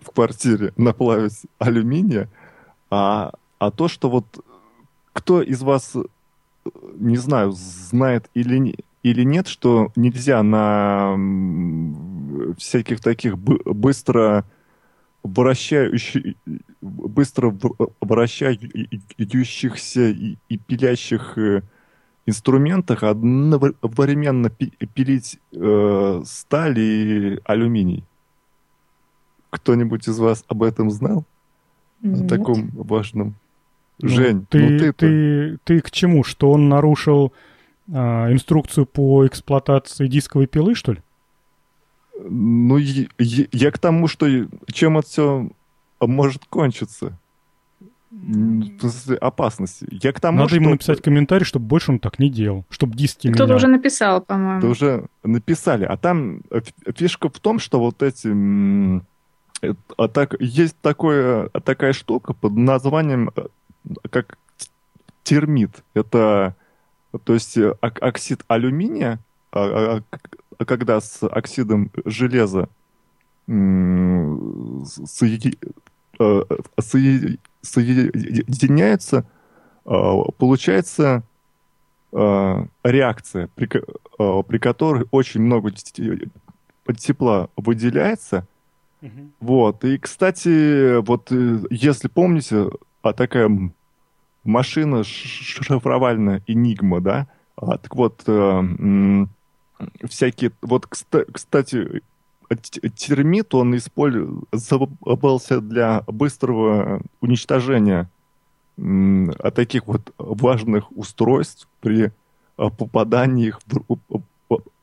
в квартире [laughs] наплавить алюминия, а, а то, что вот кто из вас, не знаю, знает или, не, или нет, что нельзя на всяких таких быстро вращающих, быстро вращающихся и, и пилящих э, инструментах одновременно пилить э, сталь и алюминий. Кто-нибудь из вас об этом знал? Нет. О таком важном? Ну, Жень, ты, ну ты, ты, ты к чему? Что он нарушил а, инструкцию по эксплуатации дисковой пилы, что ли? Ну, я, я к тому, что чем это все может кончиться. Опасности. Я к тому, Надо что... ему написать комментарий, чтобы больше он так не делал, чтобы диски Кто-то менял. уже написал, по-моему. Это уже написали. А там фишка в том, что вот эти... А так, есть такое, такая штука под названием э, как термит. Это, то есть, э, оксид алюминия, а, а, а когда с оксидом железа соединяются, получается реакция, при, при которой очень много тепла выделяется. Угу. Вот. И, кстати, вот э, если помните, а такая машина шифровальная Enigma, да? А, так вот, э, всякие... Вот, кстати, термит, он использовался для быстрого уничтожения а таких вот важных устройств при а, попадании их в,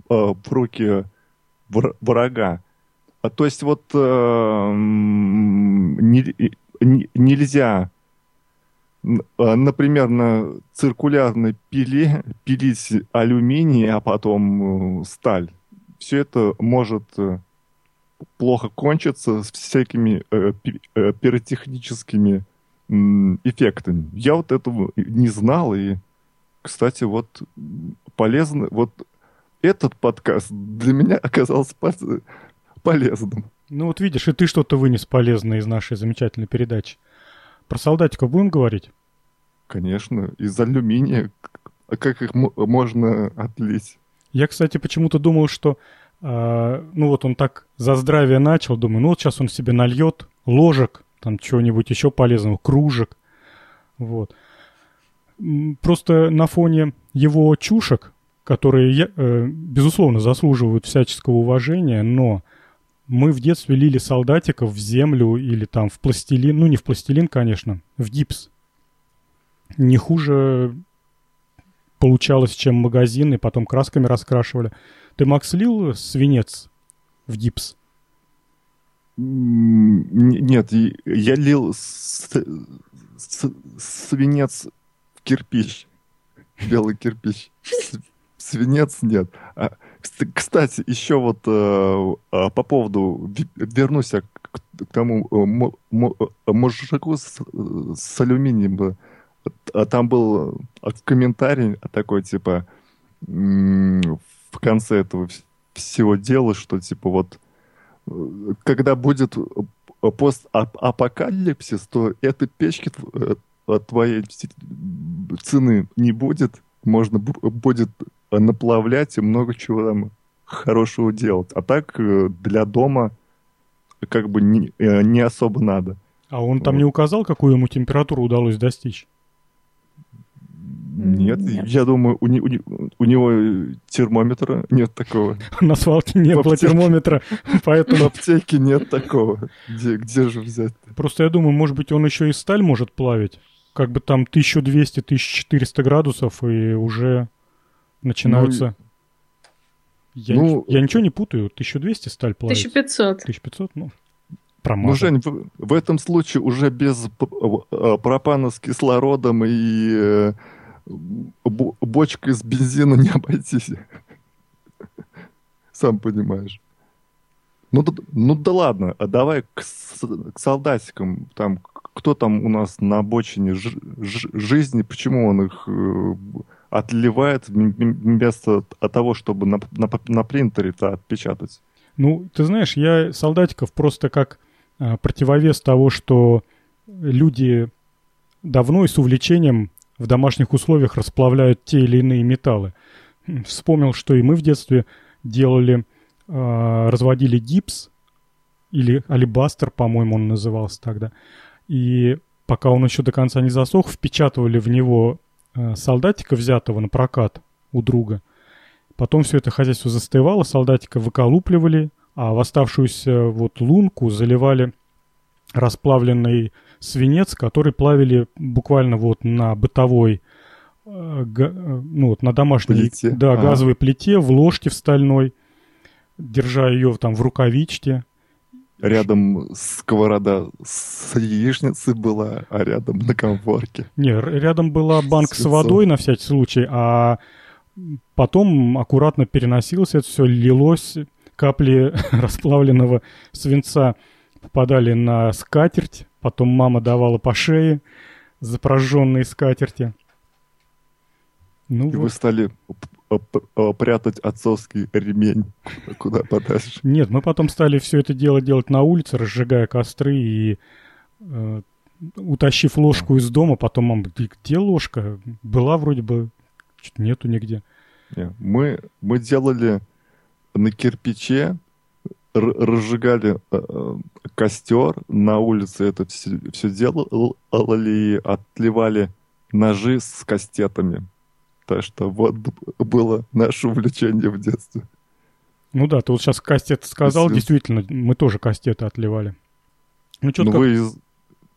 в руки врага. А, то есть вот э, не, не, нельзя а, например, на циркулярной пиле пилить алюминий, а потом э, сталь. Все это может э, плохо кончиться с всякими э, пиротехническими эффектами. Я вот этого не знал, и, кстати, вот полезно, вот этот подкаст для меня оказался полезным. Ну вот видишь, и ты что-то вынес полезное из нашей замечательной передачи. Про солдатиков будем говорить? Конечно, из алюминия. А как их можно отлить? Я, кстати, почему-то думал, что э, ну вот он так за здравие начал, думаю, ну вот сейчас он себе нальет ложек, там чего-нибудь еще полезного, кружек. Вот. Просто на фоне его чушек, которые, э, безусловно, заслуживают всяческого уважения, но мы в детстве лили солдатиков в землю или там в пластилин, ну не в пластилин, конечно, в гипс. Не хуже получалось, чем магазины, потом красками раскрашивали. Ты, Макс, лил свинец в гипс? Нет, я лил свинец в кирпич. Белый кирпич. Свинец нет. А, кстати, еще вот э, а, по поводу, вернусь к, к тому э, мужику с, с алюминием. А там был комментарий такой, типа, в конце этого всего дела, что, типа, вот, когда будет постапокалипсис, то этой печки твоей цены не будет, можно будет наплавлять и много чего там хорошего делать. А так э, для дома как бы не, э, не особо надо. А он там вот. не указал, какую ему температуру удалось достичь? Нет, нет. я думаю, у, у, у него термометра нет такого. [laughs] На свалке не было термометра, [laughs] поэтому... В аптеке нет такого. Где, где же взять? Просто я думаю, может быть, он еще и сталь может плавить. Как бы там 1200-1400 градусов, и уже начинаются... Ну, я, ну, я ничего не путаю. 1200 сталь плавит. 1500. 1500, ну, промазал. Ну, Жень, в, в этом случае уже без э, пропана с кислородом и э, бочкой с бензином не обойтись. [laughs] Сам понимаешь. Ну, ну да ладно, а давай к, к солдатикам. Там, кто там у нас на обочине жизни, почему он их э, отливает вместо того, чтобы на, на, на принтере-то отпечатать? Ну, ты знаешь, я солдатиков просто как а, противовес того, что люди давно и с увлечением в домашних условиях расплавляют те или иные металлы. Вспомнил, что и мы в детстве делали, э, разводили гипс, или алибастер, по-моему, он назывался тогда. И пока он еще до конца не засох, впечатывали в него э, солдатика, взятого на прокат у друга. Потом все это хозяйство застывало, солдатика выколупливали, а в оставшуюся вот лунку заливали расплавленный свинец, который плавили буквально вот на бытовой, э, э, ну вот на домашней, плите. да, а. газовой плите, в ложке в стальной, держа ее там в рукавичке. Рядом сковорода с яичницей была, а рядом на комфорке. Не, рядом была банка с, с водой на всякий случай, а потом аккуратно переносилось это все, лилось, капли [laughs] расплавленного свинца попадали на скатерть, Потом мама давала по шее за прожженные скатерти. Ну, И вот. вы стали прятать отцовский ремень куда подальше. Нет, мы потом стали все это дело делать на улице, разжигая костры и э, утащив ложку из дома, потом мама говорит, где ложка? Была вроде бы, что-то нету нигде. Мы, мы делали на кирпиче разжигали э, э, костер на улице, это все, все делали отливали ножи с кастетами. Так что вот было наше увлечение в детстве. Ну да, ты вот сейчас кастет сказал, из... действительно, мы тоже кастеты отливали. Ну, ну как... вы, из,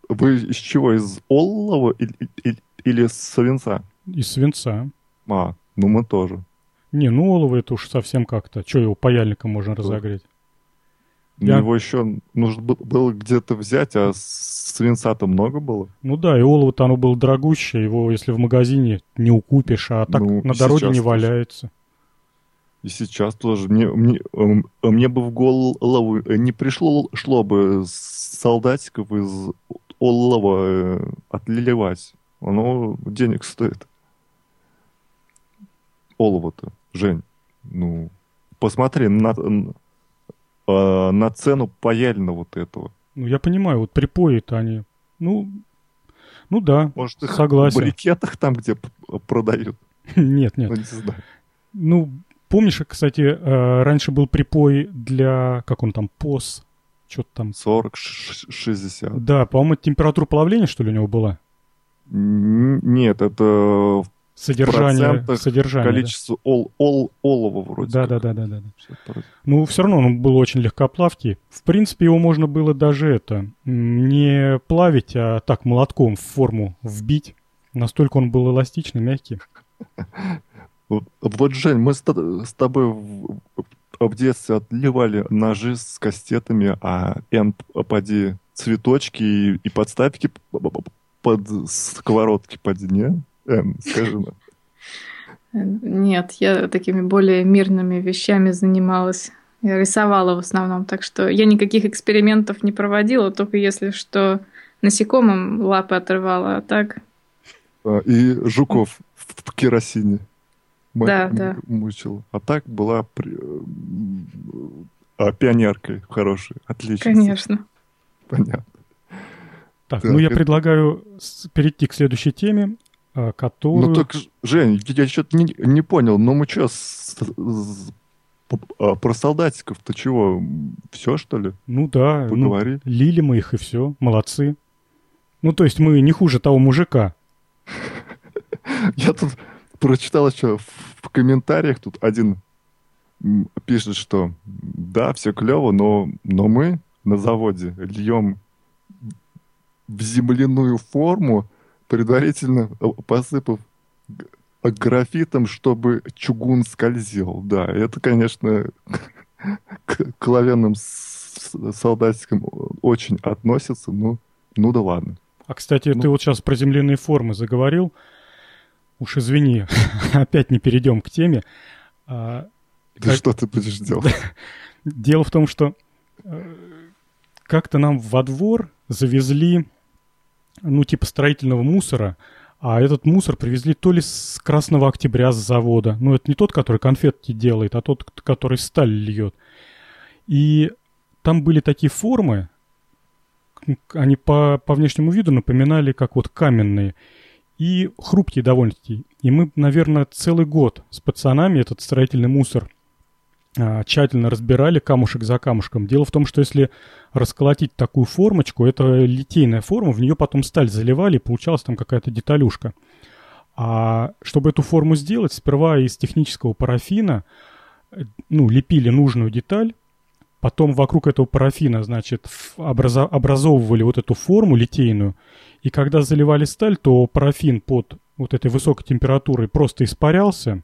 вы из чего? Из олова или, или, или из свинца? Из свинца. А, ну мы тоже. Не, ну олово это уж совсем как-то. Что его паяльником можно разогреть? Я... Его еще нужно было где-то взять, а свинца-то много было. Ну да, и олово-то оно было дорогущее, его если в магазине не укупишь, а так ну, на дороге не валяется. И сейчас тоже. Мне, мне, эм, мне бы в голову не пришло шло бы солдатиков из олова э, отливать. Оно денег стоит. Олово-то, Жень. Ну, посмотри на, э, на цену паяльна вот этого. Ну, я понимаю, вот припои-то они, ну, ну да, Может, их согласен. в брикетах там, где продают? [laughs] Нет, нет. Ну, не знаю. Ну, помнишь, кстати, э, раньше был припой для, как он там, ПОС, что-то там. 40-60. Да, по-моему, температура плавления, что ли, у него была? Нет, это содержание, содержание количество да. ол, ол, олова вроде да, да, да, да, да, да. Ну, все равно он был очень легкоплавкий. В принципе, его можно было даже это, не плавить, а так молотком в форму вбить. Настолько он был эластичный, мягкий. [laughs] Вот, Жень, мы с тобой в, в детстве отливали ножи с кастетами, а Н, поди, цветочки и, и подставки под сковородки поди, не? Эм, скажи нам. Нет, я такими более мирными вещами занималась. Я рисовала в основном, так что я никаких экспериментов не проводила, только если что насекомым лапы отрывала, а так... А, и жуков в керосине да, да. мучила. А так была при... а, пионеркой хорошей, отлично. Конечно. Понятно. Так, так ну я предлагаю перейти к следующей теме. А, которую... Ну так, Жень, я что-то не, не понял, ну мы что, с, с, а, про солдатиков-то чего, все что ли? Ну да, Поговори. Ну, лили мы их и все, молодцы. Ну то есть мы не хуже того мужика. Я тут прочитал еще в комментариях, тут один пишет, что да, все клево, но, но мы на заводе льем в земляную форму, предварительно посыпав графитом, чтобы чугун скользил. Да, это, конечно, к клавенным солдатикам очень относится, ну, ну да ладно. А, кстати, ну, ты вот сейчас про земляные формы заговорил. Уж извини, [laughs] опять не перейдем к теме. А, да как... что ты будешь делать? [laughs] Дело в том, что э, как-то нам во двор завезли, ну, типа строительного мусора, а этот мусор привезли то ли с Красного Октября с завода. Ну, это не тот, который конфетки делает, а тот, который сталь льет. И там были такие формы, они по, по внешнему виду напоминали как вот каменные и хрупкие довольно-таки. И мы, наверное, целый год с пацанами этот строительный мусор тщательно разбирали камушек за камушком. Дело в том, что если расколотить такую формочку, это литейная форма, в нее потом сталь заливали, и получалась там какая-то деталюшка. А чтобы эту форму сделать, сперва из технического парафина э, ну, лепили нужную деталь, потом вокруг этого парафина, значит, образовывали вот эту форму литейную, и когда заливали сталь, то парафин под вот этой высокой температурой просто испарялся,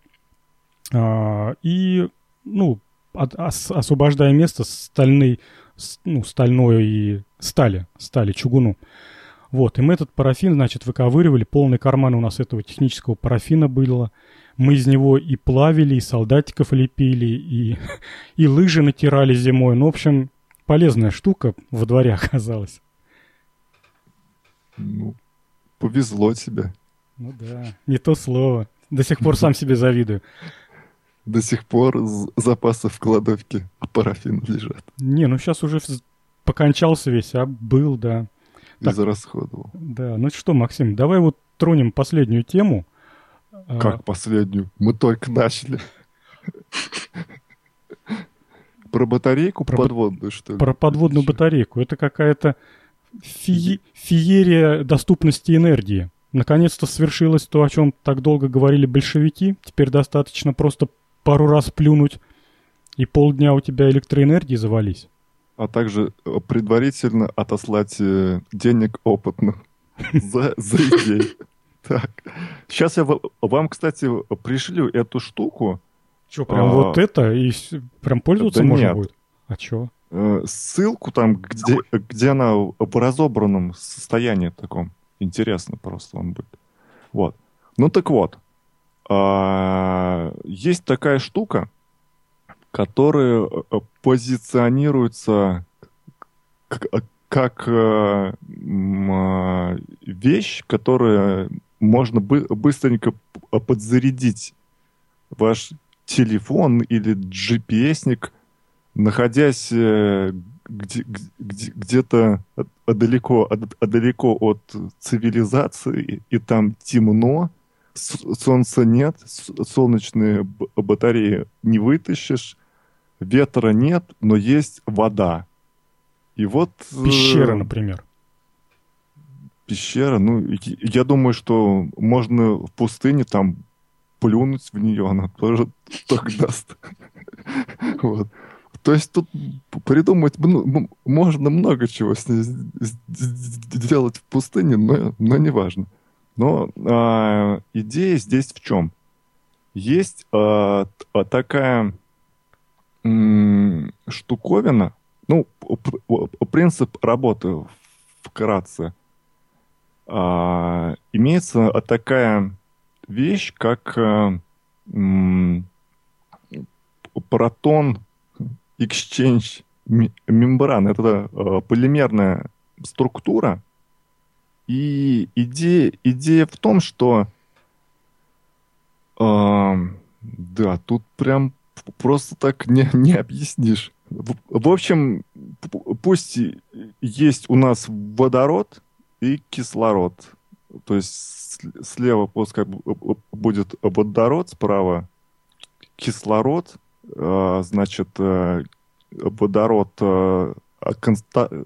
а, и ну, от, ос, освобождая место стальной, ну, стальной и стали, стали, чугуну. Вот, и мы этот парафин, значит, выковыривали, полный карман у нас этого технического парафина было. Мы из него и плавили, и солдатиков лепили, и, [laughs] и лыжи натирали зимой. Ну, в общем, полезная штука во дворе [laughs] оказалась. Ну, повезло тебе. Ну да, не то слово. До сих пор сам себе завидую до сих пор запасы в кладовке парафин лежат. Не, ну сейчас уже покончался весь, а был, да. Так, Израсходовал. Да, ну что, Максим, давай вот тронем последнюю тему. А, как последнюю? Мы только начали. Про батарейку про подводную, что ли? Про подводную батарейку. Это какая-то фи феерия доступности энергии. Наконец-то свершилось то, о чем так долго говорили большевики. Теперь достаточно просто пару раз плюнуть, и полдня у тебя электроэнергии завались. А также э, предварительно отослать э, денег опытных [laughs] за, за идею. Так. Сейчас я вам, кстати, пришлю эту штуку. Что, прям а, вот это? И прям пользоваться да можно нет. будет? А что? Э, ссылку там, где, где она в разобранном состоянии таком. Интересно просто вам будет. Вот. Ну так вот. А, есть такая штука, которая э, позиционируется как э, а, вещь, которая можно быстренько подзарядить. Ваш телефон или GPS-ник, находясь э, где-то далеко, далеко от цивилизации, и там темно, солнца нет, солнечные батареи не вытащишь, ветра нет, но есть вода. И вот... Э, пещера, например. Пещера, ну, я думаю, что можно в пустыне там плюнуть в нее, она тоже [laughs] ток даст. [laughs] Вот. То есть тут придумать можно много чего с ней сделать в пустыне, но, но не важно. Но э, идея здесь в чем? Есть э, такая э, штуковина, ну, принцип работы вкратце. Э, имеется такая вещь, как э, э, протон exchange мембран. Это э, полимерная структура, и идея, идея в том, что э, да, тут прям просто так не, не объяснишь. В, в общем, пусть есть у нас водород и кислород. то есть слева пускай будет водород, справа кислород, а, значит, э, водород э,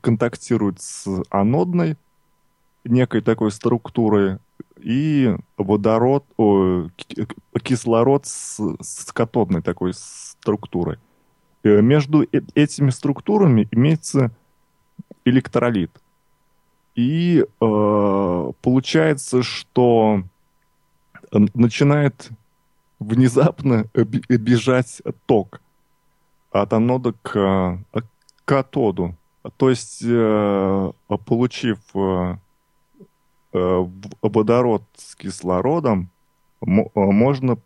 контактирует с анодной некой такой структурой, и водород, о, кислород с, с катодной такой структурой. Э, между этими структурами имеется электролит. И э, получается, что начинает внезапно бежать ток от анода к катоду. То есть, э, получив э, э, водород с кислородом, можно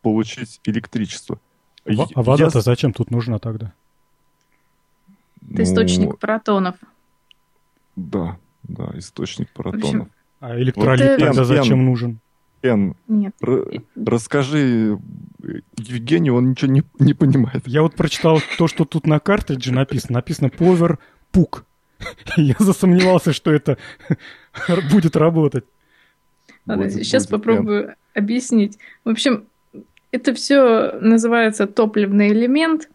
получить электричество. А вода-то зачем тут нужна тогда? Это источник ну, протонов. Да, да, источник протонов. Общем, а электролит вот тогда зачем нужен? Эн, Нет. расскажи Евгению, он ничего не, не понимает. Я вот прочитал то, что тут на картридже написано. Написано Power Puck. Я засомневался, что это будет работать. Ладно, будет, сейчас будет, попробую Эн. объяснить. В общем, это все называется топливный элемент.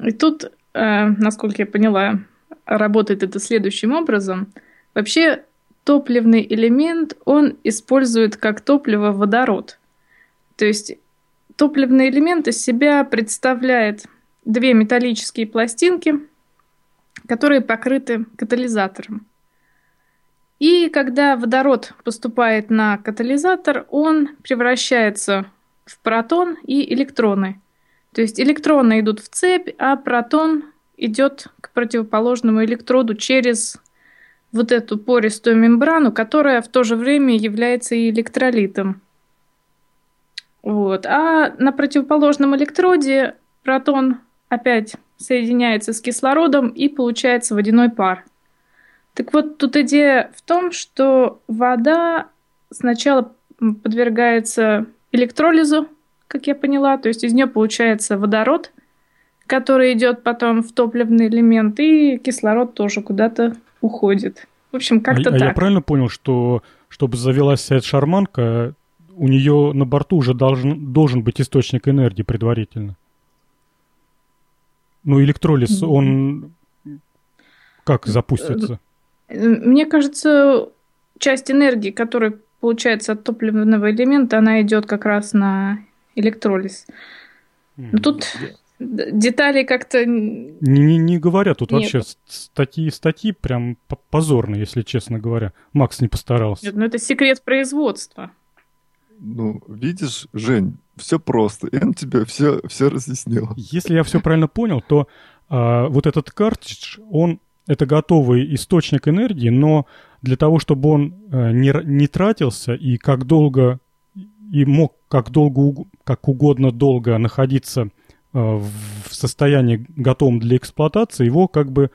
И тут, э, насколько я поняла, работает это следующим образом. Вообще топливный элемент, он использует как топливо водород. То есть топливный элемент из себя представляет две металлические пластинки, которые покрыты катализатором. И когда водород поступает на катализатор, он превращается в протон и электроны. То есть электроны идут в цепь, а протон идет к противоположному электроду через вот эту пористую мембрану, которая в то же время является и электролитом. Вот. А на противоположном электроде протон опять соединяется с кислородом и получается водяной пар. Так вот, тут идея в том, что вода сначала подвергается электролизу, как я поняла, то есть из нее получается водород, который идет потом в топливный элемент, и кислород тоже куда-то уходит. В общем, как-то а, так. А я правильно понял, что чтобы завелась вся эта шарманка, у нее на борту уже должен, должен быть источник энергии предварительно? Ну, электролиз, он как запустится? Мне кажется, часть энергии, которая получается от топливного элемента, она идет как раз на электролиз. Но тут детали как-то... Не, не, не говоря, тут Нет. вообще статьи статьи прям позорные, если честно говоря. Макс не постарался. Нет, ну это секрет производства. Ну, видишь, Жень, все просто. И он тебе все, все разъяснил. Если я все правильно понял, то а, вот этот картридж, он это готовый источник энергии, но для того, чтобы он а, не, не тратился и как долго и мог как долго как угодно долго находиться в состоянии готовом для эксплуатации, его как бы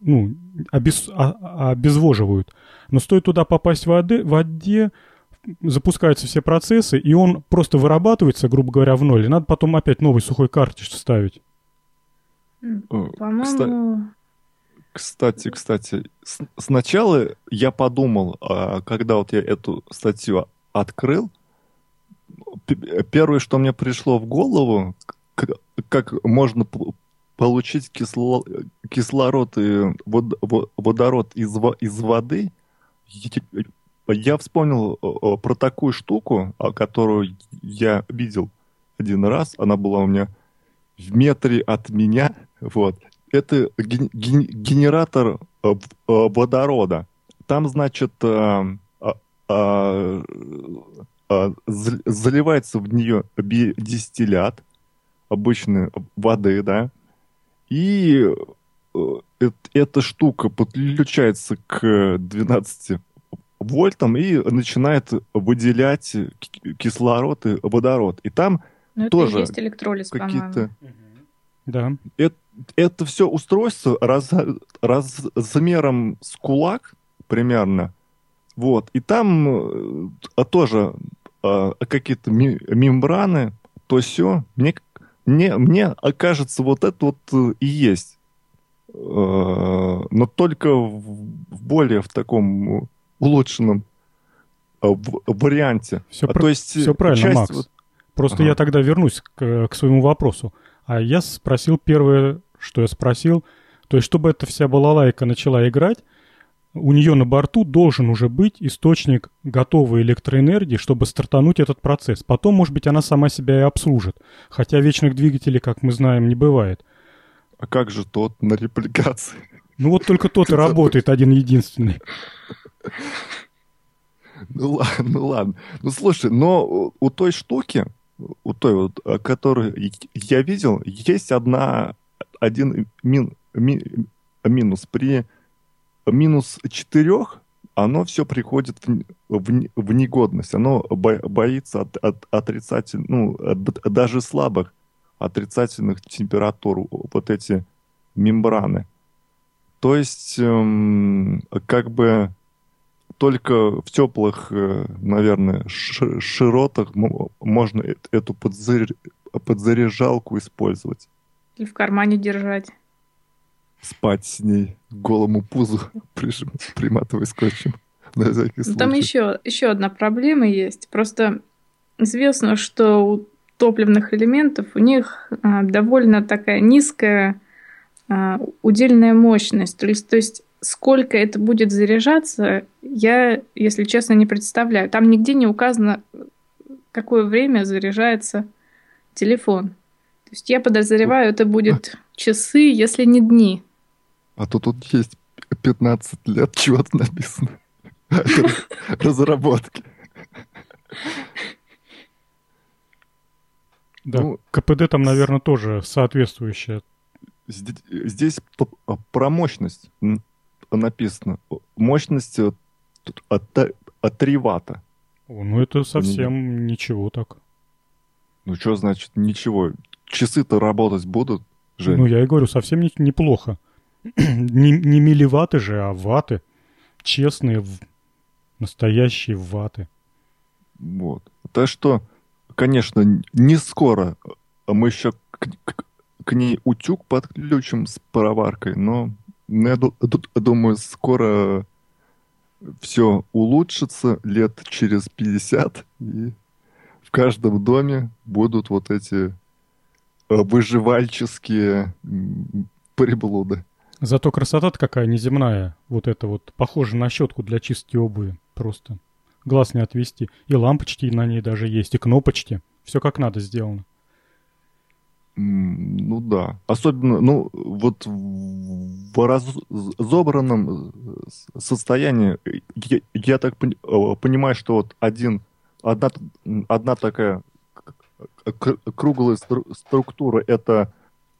ну, обез, а, обезвоживают. Но стоит туда попасть в воде, в воде, запускаются все процессы, и он просто вырабатывается, грубо говоря, в ноль. И надо потом опять новый сухой картридж ставить. По-моему... Кстати, кстати, сначала я подумал, а, когда вот я эту статью открыл, первое, что мне пришло в голову, как можно получить кисло, кислород и вод, водород из, из воды, я вспомнил про такую штуку, которую я видел один раз. Она была у меня в метре от меня. Вот. Это ген, генератор водорода. Там, значит, а, а, а, заливается в нее дистиллят, обычной воды, да, и э, эта штука подключается к 12 вольтам и начинает выделять кислород и водород. И там Но ну, тоже есть электролиз, какие-то... Да. Это, это все устройство раз, размером с кулак примерно. Вот. И там а, тоже а, какие-то мембраны, то все. Мне мне, мне окажется, вот это вот э, и есть. Э, но только в более в таком улучшенном э, варианте. Все, а, про... то есть все правильно, часть... Макс. Вот... Просто ага. я тогда вернусь к, к своему вопросу. А я спросил первое, что я спросил, то есть чтобы эта вся балалайка начала играть, у нее на борту должен уже быть источник готовой электроэнергии, чтобы стартануть этот процесс. Потом, может быть, она сама себя и обслужит. Хотя вечных двигателей, как мы знаем, не бывает. А как же тот на репликации? Ну вот только тот и работает, один единственный. Ну ладно, ну ладно. Ну слушай, но у той штуки, у той вот, которую я видел, есть одна, один мин, ми, минус. При минус 4 оно все приходит в, в, в негодность. Оно бо, боится от, от отрицательных, ну, даже слабых отрицательных температур, вот эти мембраны. То есть, эм, как бы только в теплых, э, наверное, широтах можно эту подзаряжалку использовать. Или в кармане держать спать с ней голому пузу, [laughs] прижим, приматывая скотчем. На всякий ну, случай. Там еще, еще одна проблема есть. Просто известно, что у топливных элементов у них а, довольно такая низкая а, удельная мощность. То есть, то есть сколько это будет заряжаться, я, если честно, не представляю. Там нигде не указано, какое время заряжается телефон. То есть я подозреваю, это будет часы, если не дни. А то тут есть 15 лет чего-то написано. [laughs] Разработки. Да, ну, КПД там, наверное, тоже соответствующее. Здесь, здесь а, про мощность написано. Мощность от, от 3 ватта. О, ну это совсем Не... ничего так. Ну что значит ничего? Часы-то работать будут, Жень? Ну я и говорю, совсем не, неплохо [clears throat] не, не милливаты же, а ваты. Честные, настоящие ваты. Вот. Так что, конечно, не скоро мы еще к, к, к ней утюг подключим с пароваркой, но я думаю, скоро все улучшится лет через 50, и в каждом доме будут вот эти э, выживальческие приблуды. Зато красота-то какая неземная. Вот это вот похоже на щетку для чистки обуви. Просто глаз не отвести. И лампочки на ней даже есть, и кнопочки. Все как надо сделано. Ну да. Особенно, ну, вот в разобранном состоянии, я, я так понимаю, что вот один, одна, одна такая круглая структура это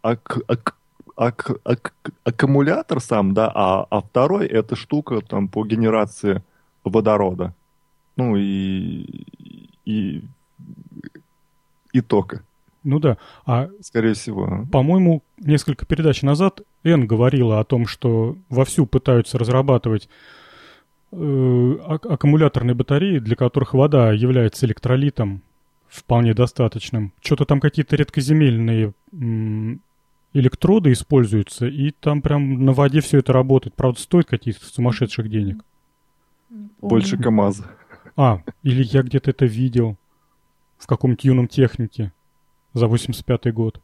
ак- ак- аккумулятор сам, да, а, а второй это штука там по генерации водорода. Ну и, и, и тока. Ну да. А, Скорее всего. По-моему, несколько передач назад Н говорила о том, что вовсю пытаются разрабатывать э, аккумуляторные батареи, для которых вода является электролитом вполне достаточным. Что-то там какие-то редкоземельные электроды используются, и там прям на воде все это работает. Правда, стоит каких-то сумасшедших денег. Больше КАМАЗа. А, или я где-то это видел в каком-нибудь юном технике за 85-й год.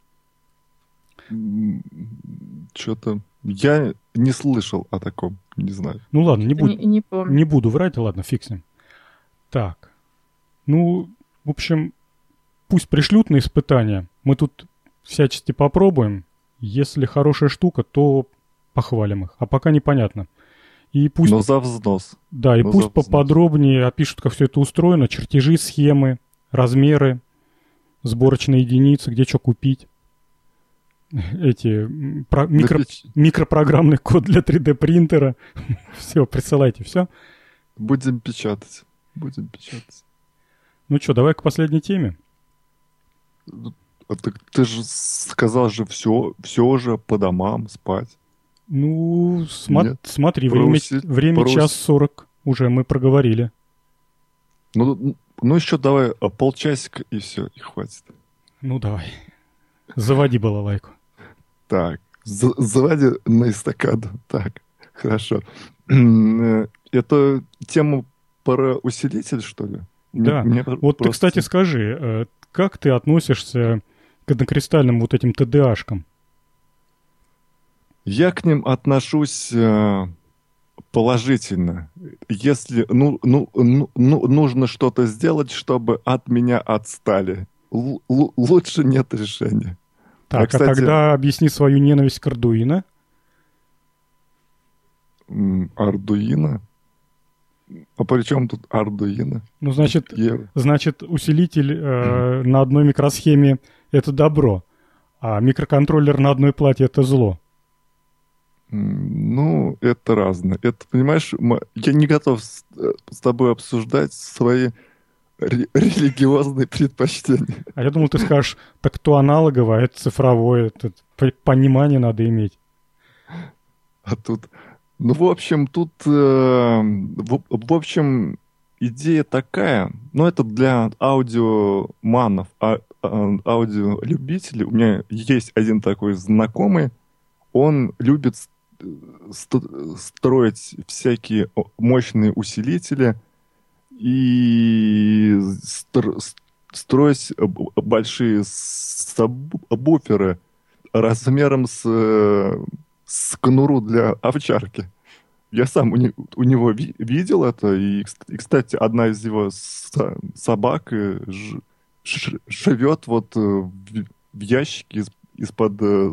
Что-то я не слышал о таком, не знаю. Ну ладно, не, буду, не, не, не буду врать, ладно, фиксим. Так, ну, в общем, пусть пришлют на испытания. Мы тут всячески попробуем. Если хорошая штука, то похвалим их. А пока непонятно. И пусть... Но за взнос. Да, и Но пусть поподробнее опишут, как все это устроено. Чертежи, схемы, размеры, сборочные единицы, где что купить. [laughs] Эти про, микро, микропрограммный код для 3D принтера. [laughs] все, присылайте, все. Будем печатать. Будем печатать. Ну что, давай к последней теме. А так ты же сказал же все, все же по домам спать. Ну, смо- смотри, время, время бросить. час сорок уже мы проговорили. Ну, ну еще давай а, полчасика и все, и хватит. Ну давай. Заводи балалайку. Так, заводи на эстакаду. Так, хорошо. [clears throat] Это тема про усилитель, что ли? Да. Мне, мне вот просто... ты, кстати, скажи, э, как ты относишься однокристальным вот этим ТДАшкам? Я к ним отношусь э, положительно. Если ну, ну, ну, ну, нужно что-то сделать, чтобы от меня отстали, Л- лучше нет решения. Так, а, кстати, а тогда объясни свою ненависть к Ардуино. Ардуино? А при чем тут Ардуино? Ну, значит, значит усилитель э, на одной микросхеме — это добро, а микроконтроллер на одной плате — это зло. Ну, это разное. Это, понимаешь, я не готов с, э, с тобой обсуждать свои ре- религиозные предпочтения. А я думал, ты скажешь, так то аналоговое, а это цифровое, это понимание надо иметь. А тут... Ну, в общем, тут... Э, в, в общем, идея такая, ну, это для аудиоманов, а, а, аудиолюбителей. У меня есть один такой знакомый, он любит строить всякие мощные усилители и строить большие сабвуферы размером с, с конуру для овчарки. Я сам у, не, у него ви, видел это, и, и, кстати, одна из его со, собак э, ж, живет вот э, в, в ящике из, из-под э,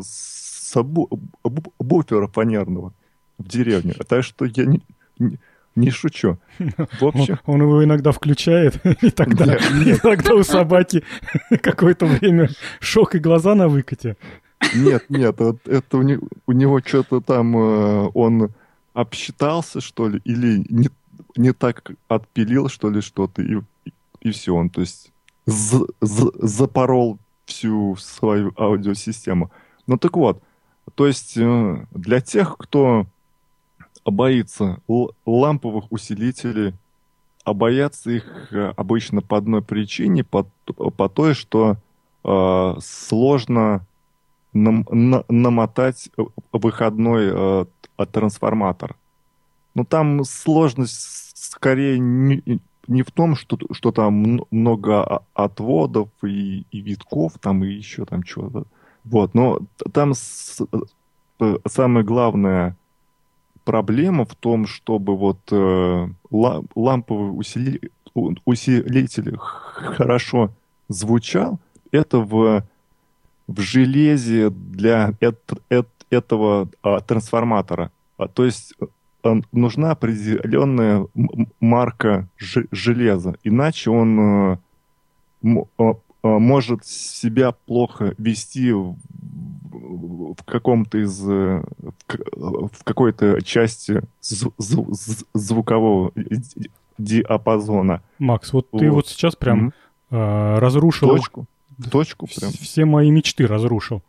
буфера фанерного в деревне. Так что я не, не, не шучу. В общем... Он, он его иногда включает, [laughs] и тогда, нет, нет. [laughs] И тогда у собаки [laughs] какое-то время шок и глаза на выкате. Нет, нет, это, это у, не, у него что-то там, э, он обсчитался, что ли, или не, не так отпилил, что ли, что-то, и, и, и все, он, то есть, з, з, запорол всю свою аудиосистему. Ну так вот, то есть э, для тех, кто боится ламповых усилителей, а боятся их э, обычно по одной причине, по, по той, что э, сложно нам, на, намотать выходной э, трансформатор. Но там сложность скорее не, не в том, что, что там много отводов и, и витков, там и еще там чего-то. Вот, но там с, э, самая главная проблема в том, чтобы вот э, ламповый усили, усилитель хорошо звучал, это в, в железе для эт, эт, этого а, трансформатора. А, то есть а, нужна определенная марка железа, иначе он а, может себя плохо вести в, каком-то из в, в какой-то части зв, зв, звукового диапазона. Макс, вот, вот. ты вот сейчас прям mm-hmm. э, разрушил точку, точку прям. все мои мечты разрушил.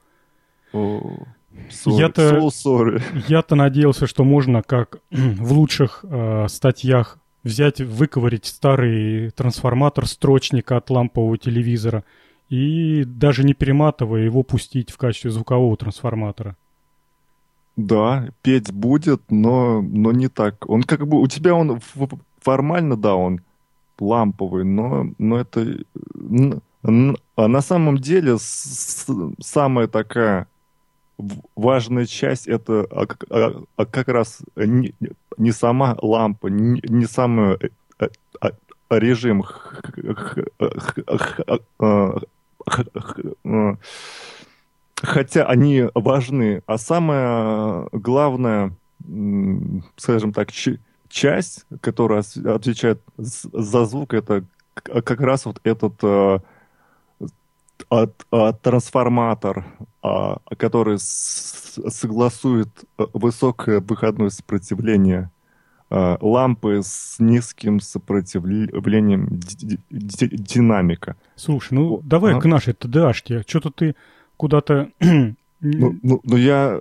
Я-то, so я-то надеялся, что можно, как [clears throat] в лучших э, статьях взять, выковырить старый трансформатор строчника от лампового телевизора и даже не перематывая его пустить в качестве звукового трансформатора. Да, петь будет, но, но не так. Он как бы, у тебя он формально, да, он ламповый, но, но это... А на самом деле самая такая важная часть это а, а, как раз не, не сама лампа, не, не сам режим, хотя они важны, а самое главное, скажем так, часть, которая отвечает за звук, это как раз вот этот от, от трансформатор, а, который с, согласует э, высокое выходное сопротивление а, лампы с низким сопротивлением динамика. Слушай, ну О, давай а? к нашей ТДАшке. Что-то ты куда-то... [clears throat] ну, ну, ну я...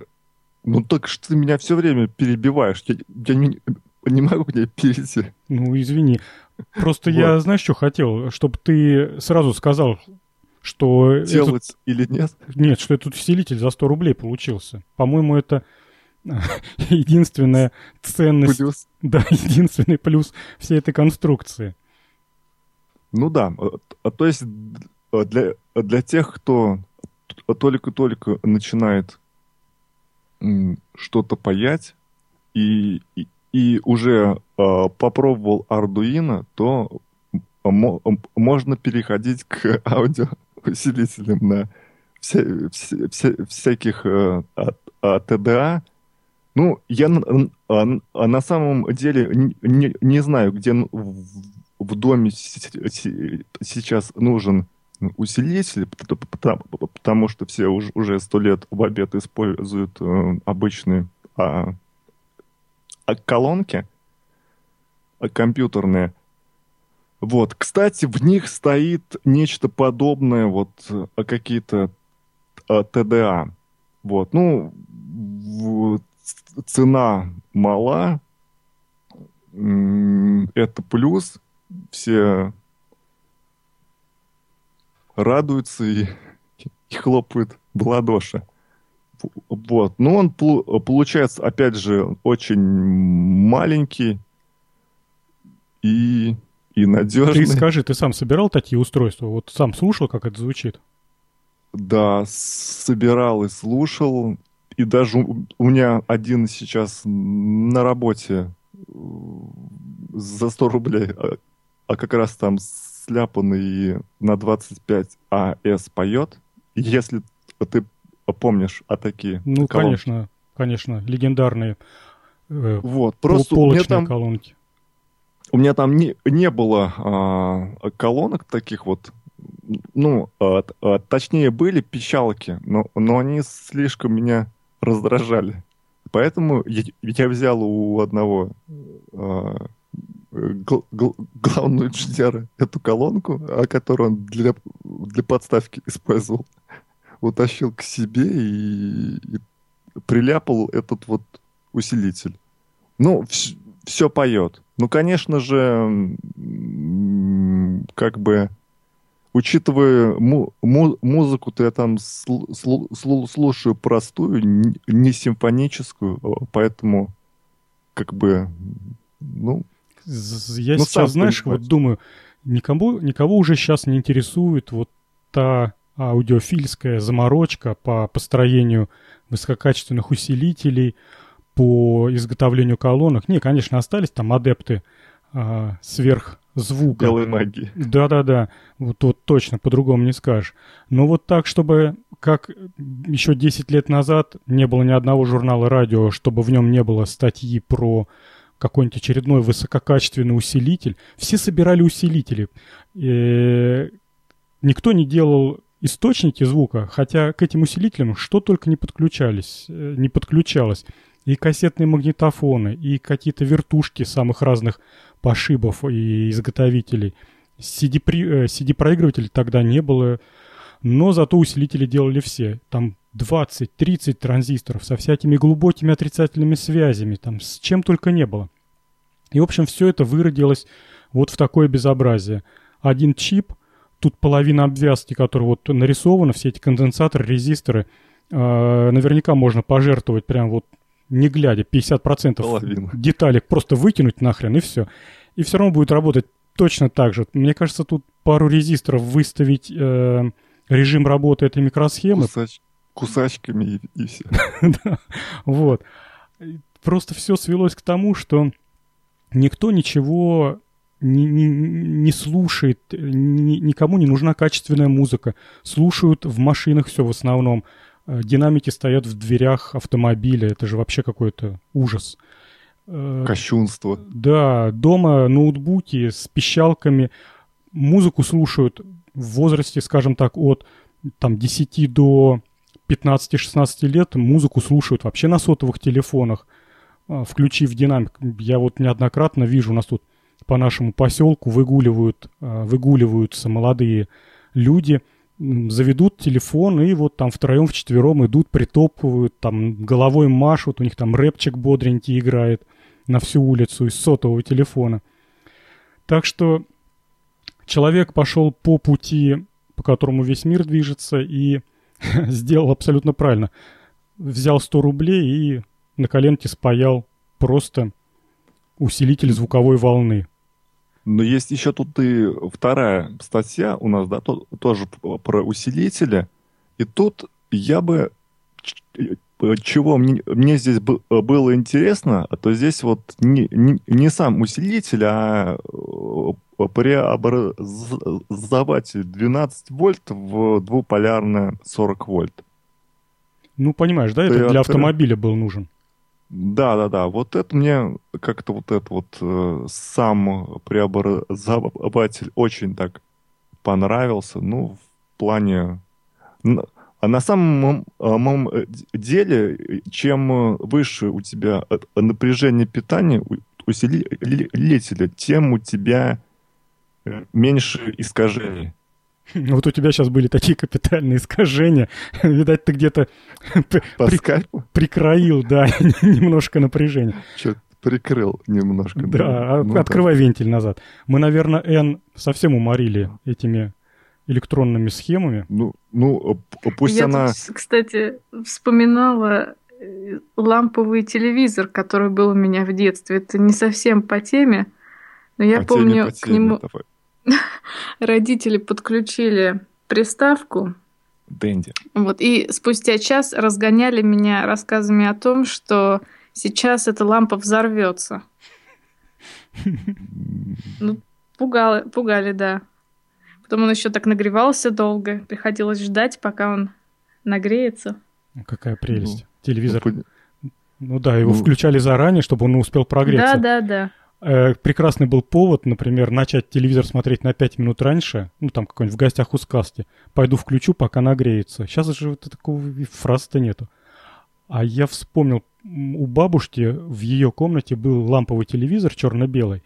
Ну так что ты меня все время перебиваешь. Я, я не, не могу к ней перейти. Ну, извини. Просто вот. я, знаешь, что хотел? Чтобы ты сразу сказал, что... Делать этот... или нет? Нет, что этот усилитель за 100 рублей получился. По-моему, это [laughs] единственная ценность... Плюс. Да, [laughs] единственный плюс всей этой конструкции. Ну да, то есть для, для тех, кто только-только начинает что-то паять и, и, и уже э, попробовал Arduino, то можно переходить к [laughs] аудиоусилителям на вся, вся, вся, всяких э, TDA. Ну, я а, на самом деле не, не знаю, где в, в доме сейчас нужен усилитель, потому, потому что все уже, уже сто лет в обед используют э, обычные а, а колонки а компьютерные. Вот, кстати, в них стоит нечто подобное, вот а, какие-то а, ТДА. Вот, ну, цена мала, это плюс, все радуются и, и хлопают в ладоши. Вот. Но он получается, опять же, очень маленький и, и надежный. Ты скажи, ты сам собирал такие устройства? Вот сам слушал, как это звучит? Да, собирал и слушал. И даже у, у меня один сейчас на работе за 100 рублей, а, а как раз там сляпанный на 25 АС поет. Если ты помнишь о такие Ну, колонки. конечно, конечно, легендарные э, вот, просто полочные там, колонки. У меня там не, не было а, колонок таких вот, ну, а, а, точнее были пищалки, но, но они слишком меня раздражали. Поэтому я, я взял у одного а, гл- гл- главного инженера эту колонку, а которую он для, для подставки использовал, утащил к себе и, и приляпал этот вот усилитель. Ну, все поет. Ну, конечно же, как бы, учитывая му- му- музыку-то я там сл- сл- слушаю простую, не симфоническую, поэтому, как бы, ну, я ну, сейчас, знаешь, вот думаю, никому, никого уже сейчас не интересует вот та аудиофильская заморочка по построению высококачественных усилителей, по изготовлению колонок. Не, конечно, остались там адепты а, сверхзвука. Белой магии. Да-да-да, вот, вот точно, по-другому не скажешь. Но вот так, чтобы, как еще 10 лет назад не было ни одного журнала радио, чтобы в нем не было статьи про какой-нибудь очередной высококачественный усилитель. Все собирали усилители. И никто не делал источники звука, хотя к этим усилителям что только не подключались, э, не подключалось. И кассетные магнитофоны, и какие-то вертушки самых разных пошибов и изготовителей. CD-проигрывателей э, тогда не было, но зато усилители делали все. Там 20-30 транзисторов со всякими глубокими отрицательными связями, там с чем только не было. И, в общем, все это выродилось вот в такое безобразие. Один чип, тут половина обвязки, которая вот нарисована, все эти конденсаторы, резисторы, э, наверняка можно пожертвовать прям вот не глядя, 50% Половина. деталек просто выкинуть нахрен и все. И все равно будет работать точно так же. Мне кажется, тут пару резисторов выставить э, режим работы этой микросхемы. Кусач, кусачками и, и все. [laughs] Вот. Просто все свелось к тому, что никто ничего не, не, не слушает, ни, никому не нужна качественная музыка. Слушают в машинах все в основном. Э, динамики стоят в дверях автомобиля. Это же вообще какой-то ужас. Э, Кощунство. Да, дома ноутбуки с пищалками. Музыку слушают в возрасте, скажем так, от там, 10 до 15-16 лет. Музыку слушают вообще на сотовых телефонах. А, включив динамик, я вот неоднократно вижу, у нас тут по нашему поселку выгуливают, выгуливаются молодые люди, заведут телефон и вот там втроем, вчетвером идут, притопывают, там головой машут, у них там рэпчик бодренький играет на всю улицу из сотового телефона. Так что человек пошел по пути, по которому весь мир движется, и [laughs] сделал абсолютно правильно. Взял 100 рублей и на коленке спаял просто усилитель звуковой волны. Но есть еще тут и вторая статья у нас, да, то, тоже про усилители. И тут я бы чего мне, мне здесь было интересно, то здесь вот не, не, не сам усилитель, а преобразователь 12 вольт в двуполярное 40 вольт. Ну, понимаешь, да, это для автомобиля был нужен. Да, да, да. Вот это мне как-то вот это вот э, сам преобразователь очень так понравился. Ну, в плане... А на самом э, деле, чем выше у тебя напряжение питания усилителя, тем у тебя э, меньше искажений. [laughs] Вот у тебя сейчас были такие капитальные искажения. [laughs] Видать, ты где-то [laughs] при... прикроил, да, немножко напряжения. Что прикрыл немножко. Да, да. Ну, открывай да. вентиль назад. Мы, наверное, N совсем уморили этими электронными схемами. Ну, ну пусть Я она... Тут, кстати, вспоминала э, ламповый телевизор, который был у меня в детстве. Это не совсем по теме, но я по помню теме, к нему... Давай [laughs] родители подключили приставку. Дэнди. Вот, и спустя час разгоняли меня рассказами о том, что сейчас эта лампа взорвется. [laughs] Ну, пугали, пугали, да. Потом он еще так нагревался долго. Приходилось ждать, пока он нагреется. Какая прелесть. Ну, Телевизор. Ну, ну да, его ну, включали заранее, чтобы он успел прогреться. Да, да, да. Э, прекрасный был повод, например, начать телевизор смотреть на 5 минут раньше, ну, там какой-нибудь в гостях у сказки. Пойду включу, пока нагреется. Сейчас же вот такого фразы-то нету. А я вспомнил, у бабушки в ее комнате был ламповый телевизор черно-белый,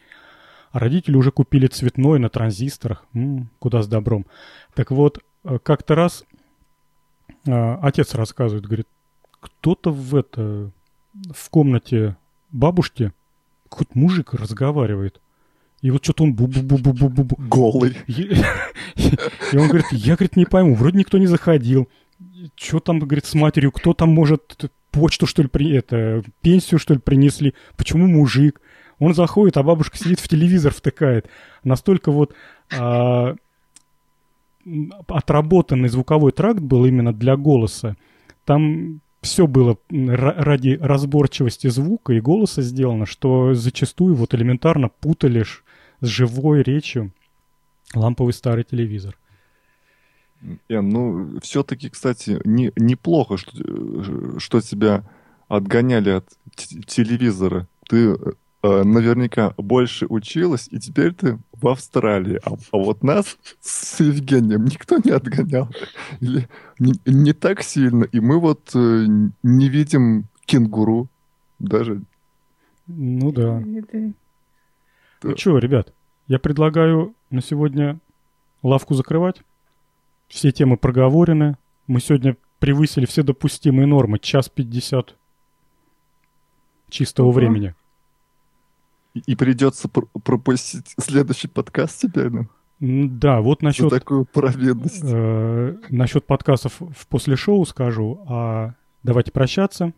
а родители уже купили цветной на транзисторах. М-м, куда с добром. Так вот, э, как-то раз э, отец рассказывает, говорит, кто-то в это в комнате бабушки какой-то мужик разговаривает. И вот что-то он бу-бу-бу-бу-бу-бу. Голый. И, он говорит, я, говорит, не пойму, вроде никто не заходил. Что там, говорит, с матерью, кто там может почту, что ли, при, это, пенсию, что ли, принесли? Почему мужик? Он заходит, а бабушка сидит в телевизор, втыкает. Настолько вот а, отработанный звуковой тракт был именно для голоса. Там все было ради разборчивости звука и голоса сделано, что зачастую вот элементарно путали с живой речью ламповый старый телевизор. Эн, ну, все-таки, кстати, не, неплохо, что, что тебя отгоняли от телевизора. Ты Э, наверняка больше училась, и теперь ты в Австралии. А, а вот нас с Евгением никто не отгонял. Или не, не так сильно. И мы вот э, не видим кенгуру даже. Ну да. да. Ну что, ребят, я предлагаю на сегодня лавку закрывать. Все темы проговорены. Мы сегодня превысили все допустимые нормы. Час пятьдесят чистого угу. времени. И придется пр- пропустить следующий подкаст теперь, ну? Да, вот насчет... За такую проведность. Э, насчет подкастов в после шоу скажу. А давайте прощаться.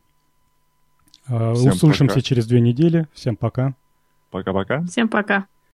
Э, услышимся пока. через две недели. Всем пока. Пока-пока. Всем пока.